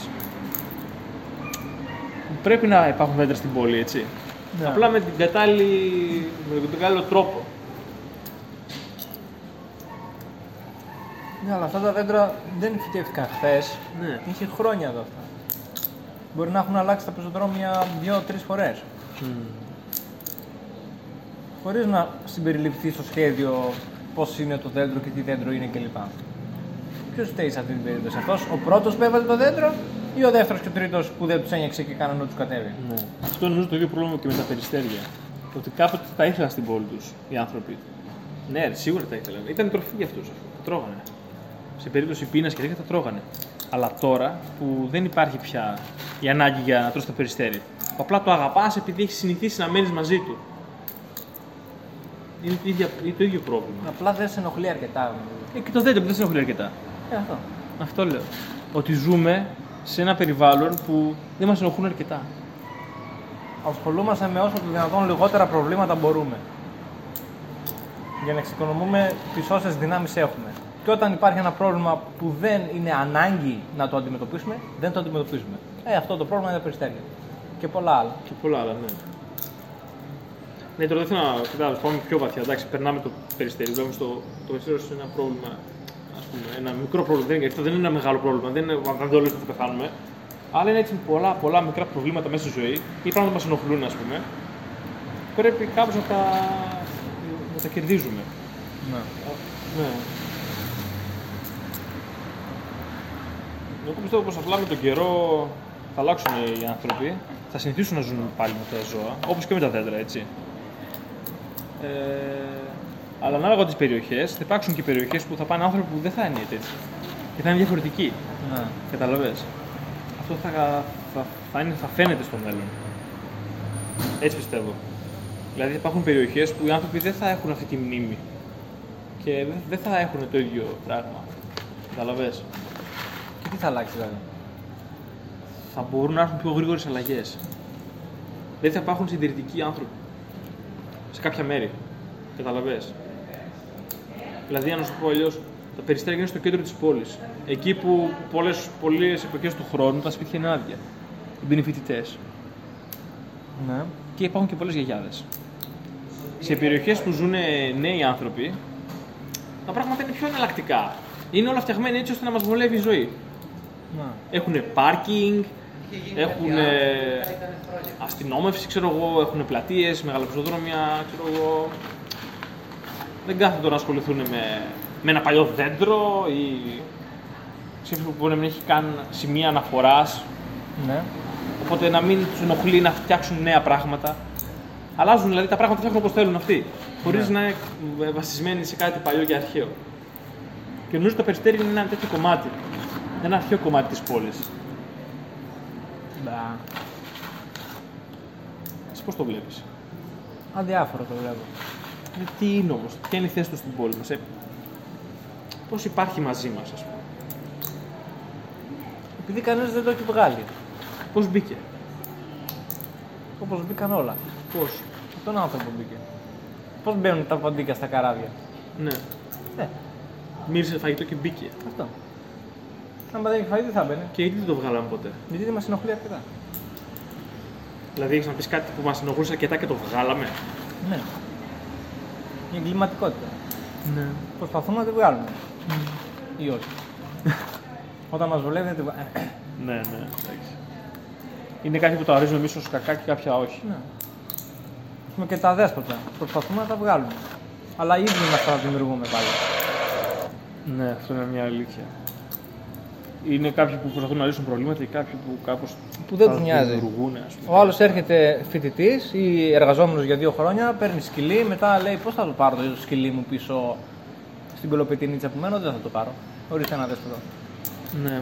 Πρέπει να υπάρχουν δέντρα στην πόλη, έτσι. Ναι. Απλά με, την κατάλληλη, με τον κατάλληλο τρόπο. Ναι, αλλά αυτά τα δέντρα δεν φυτεύτηκαν χθες. Ναι. Είχε χρόνια εδώ αυτά. Μπορεί να έχουν αλλάξει τα πεζοδρόμια δύο-τρεις φορές. Χωρίς να συμπεριληφθεί στο σχέδιο πώς είναι το δέντρο και τι δέντρο είναι κλπ. Ποιος φταίει σε αυτή την περίπτωση, αυτός; Ο πρώτος που έβαλε το δέντρο ή ο δεύτερος και ο τρίτος που δεν τους ένιωξε και κάνανε ό,τι τους κατέβει; Ναι. Αυτό είναι νομίζω το ίδιο πρόβλημα και με τα περιστέρια. Ότι κάποτε τα ήθελαν στην πόλη τους οι άνθρωποι. Ναι, ρε, σίγουρα τα ήθελαν. Ήταν τροφή για αυτούς. Τα τρώγανε. Σε περίπτωση πείνας και τέτοια τα τρώγανε. Αλλά τώρα που δεν υπάρχει πια η ανάγκη για να τρώσει το περιστέρι, που απλά το αγαπάς επειδή έχεις συνηθίσει να μένεις μαζί του. Είναι το ίδιο, είναι το ίδιο πρόβλημα. Απλά δεν σε ενοχλεί αρκετά. Ε, και το δέντρο που δεν σε ενοχλεί αρκετά. Ε, αυτό. Αυτό λέω. Ότι ζούμε σε ένα περιβάλλον που δεν μας ενοχλούν αρκετά. ασχολούμαστε με όσο το δυνατόν λιγότερα προβλήματα μπορούμε. Για να εξοικονομούμε τις όσες δυνάμεις έχουμε. Και όταν υπάρχει ένα πρόβλημα που δεν είναι ανάγκη να το αντιμετωπίσουμε, δεν το αντιμετωπίζουμε. Ε, αυτό το πρόβλημα είναι τα περιστέρια. Και πολλά άλλα. Και πολλά άλλα, ναι. Ναι, τώρα δεν θέλω να κοιτάξω, πάμε πιο βαθιά. Εντάξει, περνάμε το περιστέρι. Βλέπουμε στο το περιστέρι είναι ένα πρόβλημα. Ας πούμε, ένα μικρό πρόβλημα. Δεν, γιατί δεν είναι ένα μεγάλο πρόβλημα. Δεν είναι αν δεν θα πεθάνουμε. Αλλά είναι έτσι πολλά, πολλά μικρά προβλήματα μέσα στη ζωή ή πράγματα που μας ενοχλούν, ας πούμε. Πρέπει κάπως να τα, να τα κερδίζουμε. Ναι. Ναι. Εγώ πιστεύω πως απλά με τον καιρό θα αλλάξουν οι άνθρωποι, θα συνηθίσουν να ζουν πάλι με τα ζώα, όπως και με τα δέντρα, έτσι. Ε, αλλά ανάλογα τις περιοχές, θα υπάρξουν και περιοχές που θα πάνε άνθρωποι που δεν θα είναι έτσι. Και θα είναι διαφορετικοί. ναι. Καταλαβες. Αυτό θα, θα, θα, είναι, θα φαίνεται στο μέλλον. Έτσι πιστεύω. Δηλαδή θα υπάρχουν περιοχές που οι άνθρωποι δεν θα έχουν αυτή τη μνήμη. Και δεν- δεν θα έχουν το ίδιο πράγμα. Καταλαβες. Και τι θα αλλάξει δηλαδή; Θα μπορούν να έρθουν πιο γρήγορες αλλαγές. Δεν θα υπάρχουν συντηρητικοί άνθρωποι. Σε κάποια μέρη. Καταλαβες; Δηλαδή, αν να σου το πω αλλιώς, τα περιστέρια είναι στο κέντρο της πόλης. Εκεί που πολλές πολλές εποχές του χρόνου τα σπίτια είναι άδεια. Δεν είναι φοιτητέ. Ναι. Και υπάρχουν και πολλές γιαγιάδες. Σε περιοχές που ζουν νέοι άνθρωποι, τα πράγματα είναι πιο εναλλακτικά. Είναι όλα φτιαγμένα έτσι ώστε να μας βολεύει η ζωή. Ναι. Έχουν πάρκινγκ, έχουν αστυνόμευση, ξέρω εγώ, έχουν πλατείες, μεγάλα πεζοδρόμια, ξέρω εγώ. Δεν κάθονται να ασχοληθούν με, με ένα παλιό δέντρο ή ξέρεις, που μπορεί να μην έχει καν σημεία αναφοράς. ναι. Οπότε να μην τους ενοχλεί να φτιάξουν νέα πράγματα. Αλλάζουν δηλαδή τα πράγματα φτιάχνουν όπως θέλουν αυτοί. Χωρίς Ναι. να είναι ε, βασισμένοι σε κάτι παλιό και αρχαίο. Και νομίζω το περιστέρι είναι ένα τέτοιο κομμάτι. Ένα αρχαίο κομμάτι της πόλης. Μπα. Εσύ πώς το βλέπεις; Αδιάφορο το βλέπω. Ε, τι είναι όμως, ποια είναι η θέση τους στην πόλη μας. Ε, πώς υπάρχει μαζί μας, ας πούμε; Επειδή κανένα δεν το έχει βγάλει. Πώς μπήκε; Όπως μπήκαν όλα. Πώς; Από τον άνθρωπο μπήκε. Πώς μπαίνουν τα ποντίκια στα καράβια. Ναι. Ναι, Μύρισε φαγητό και μπήκε. αυτό. Αν δεν έχει φάει, τι θα μπαίνει. Και γιατί δεν το βγάλαμε ποτέ. Γιατί δεν μας ενοχλεί αρκετά. Δηλαδή, έχεις να πεις κάτι που μας ενοχλούσε αρκετά και το βγάλαμε. Ναι. Η εγκληματικότητα. Ναι. Προσπαθούμε να τη βγάλουμε. Ή όχι. Όταν μας βολεύει, δεν τη βγάλουμε. [coughs] Ναι, ναι, εντάξει. Είναι κάτι που το αρίζουμε εμείς ως κακά και κάποια όχι. ναι. Ας πούμε και τα δέσποτα. Προσπαθούμε να τα βγάλουμε. Αλλά οι ίδιοι μα τα δημιουργούμε πάλι. Ναι, αυτό είναι μια αλήθεια. Είναι κάποιοι που προσπαθούν να λύσουν προβλήματα και κάποιοι που κάπως. Που δεν τους νοιάζει. Δημιουργούν, ας πούμε. Ο άλλος έρχεται φοιτητής ή εργαζόμενος για δύο χρόνια, παίρνει σκυλί, μετά λέει πώς θα το πάρω το σκυλί μου πίσω στην κολοπετινίτσα που μένω, δεν θα το πάρω. Ορίστε ένα δέσποτο. Ναι.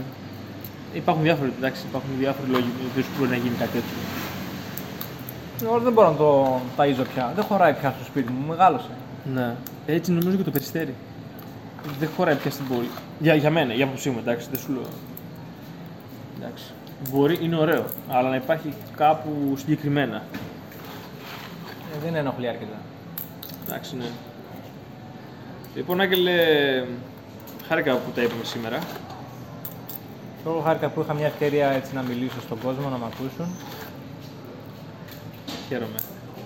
Υπάρχουν διάφοροι, εντάξει, υπάρχουν διάφοροι λόγοι με τους οποίους μπορεί να γίνει κάτι τέτοιο. Εγώ δεν μπορώ να το ταΐζω πια. Δεν χωράει πια στο σπίτι μου, μεγάλωσε. Ναι. Έτσι νομίζω και το περιστέρι. Δεν χωράει πια στην πόλη. Για, για μένα, για άποψή μου, εντάξει, δεν σου λέω. Εντάξει. Μπορεί, είναι ωραίο, αλλά να υπάρχει κάπου συγκεκριμένα. Ε, δεν ενοχλεί αρκετά. Εντάξει, ναι. Λοιπόν, Άγγελε, χάρηκα που τα είπαμε σήμερα. Εγώ χάρηκα που είχα μια ευκαιρία έτσι να μιλήσω στον κόσμο, να με ακούσουν. Χαίρομαι.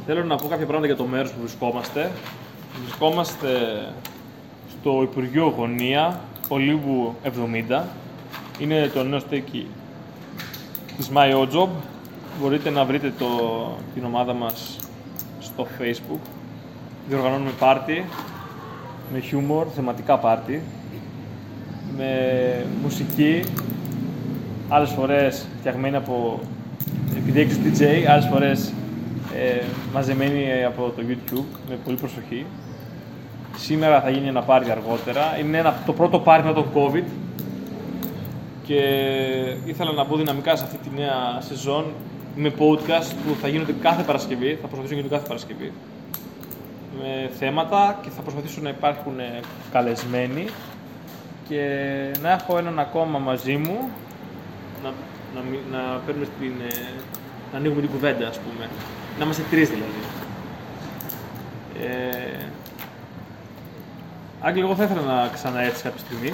Θέλω να πω κάποια πράγματα για το μέρος που βρισκόμαστε. Βρισκόμαστε στο Υπουργείο Γωνία, Ολύβου 70. Είναι το νέο στέκι της My Odd Job. Μπορείτε να βρείτε το, την ομάδα μας στο Facebook. Διοργανώνουμε πάρτι με χιούμορ, θεματικά πάρτι, με μουσική, άλλες φορές φτιαγμένη από επιδέξεις του DJ, άλλες φορές ε, μαζεμένη από το YouTube με πολύ προσοχή. Σήμερα θα γίνει ένα πάρτι αργότερα. Είναι ένα, το πρώτο πάρτι μετά τον COVID. Και ήθελα να πω δυναμικά σε αυτή τη νέα σεζόν με podcast που θα γίνονται κάθε Παρασκευή, θα προσπαθήσω να γίνονται κάθε Παρασκευή με θέματα και θα προσπαθήσω να υπάρχουν ε, καλεσμένοι. Και να έχω έναν ακόμα μαζί μου να, να, μι- να παίρνουμε στην, ε, να ανοίγουμε την κουβέντα ας πούμε. Να είμαστε τρεις δηλαδή. Ε, Άγγελ, εγώ θα ήθελα να ξαναέρθεις κάποια στιγμή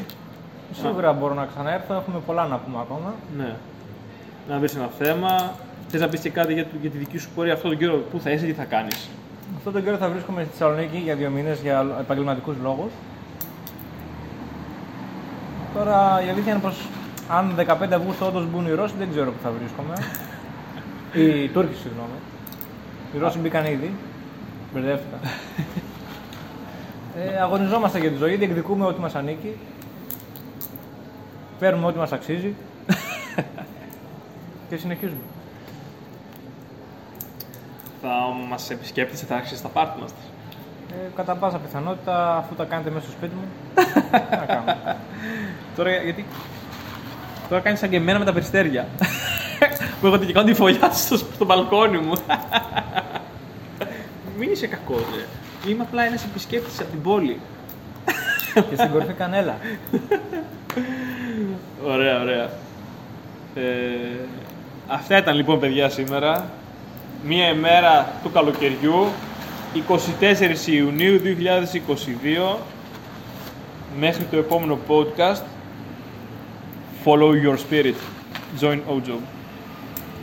Σίγουρα μπορώ να ξαναέρθω, έχουμε πολλά να πούμε ακόμα. ναι. να βρει ένα θέμα. Θες να πεις και κάτι για, το- για τη δική σου πορεία; Αυτόν τον καιρό, πού θα είσαι, τι θα κάνεις; Αυτόν τον καιρό θα βρίσκομαι στη Θεσσαλονίκη για δύο μήνες για επαγγελματικούς λόγους. Τώρα η αλήθεια είναι πως αν 15 Αυγούστου όντως μπουν οι Ρώσοι, δεν ξέρω που θα βρίσκομαι. [laughs] οι Τούρκοι, συγγνώμη. Οι Ρώσοι μπήκαν ήδη. Μπερδεύτηκα. [laughs] ε, αγωνιζόμαστε για τη ζωή, διεκδικούμε ό,τι μας ανήκει. Παίρνουμε ό,τι μας αξίζει. [laughs] και συνεχίζουμε. Θα μας επισκέπτεσαι, θα άρχισε τα πάρτι μας. Ε, κατά πάσα πιθανότητα, αφού τα κάνετε μέσα στο σπίτι μου, τι να [laughs] κάνω. Τώρα γιατί. Τώρα κάνεις σαν και εμένα με τα περιστέρια. [laughs] που έχω και κάνω τη φωλιά στο, στο μπαλκόνι μου. Μην είσαι κακός, ρε. Είμαι απλά ένας επισκέπτης από την πόλη. και στην κορυφή κανέλα. Ωραία, ωραία. Ε, αυτά ήταν λοιπόν παιδιά σήμερα. Μία ημέρα του καλοκαιριού, 24 Ιουνίου 2022. Μέχρι το επόμενο podcast. Follow your spirit. Join Ojo.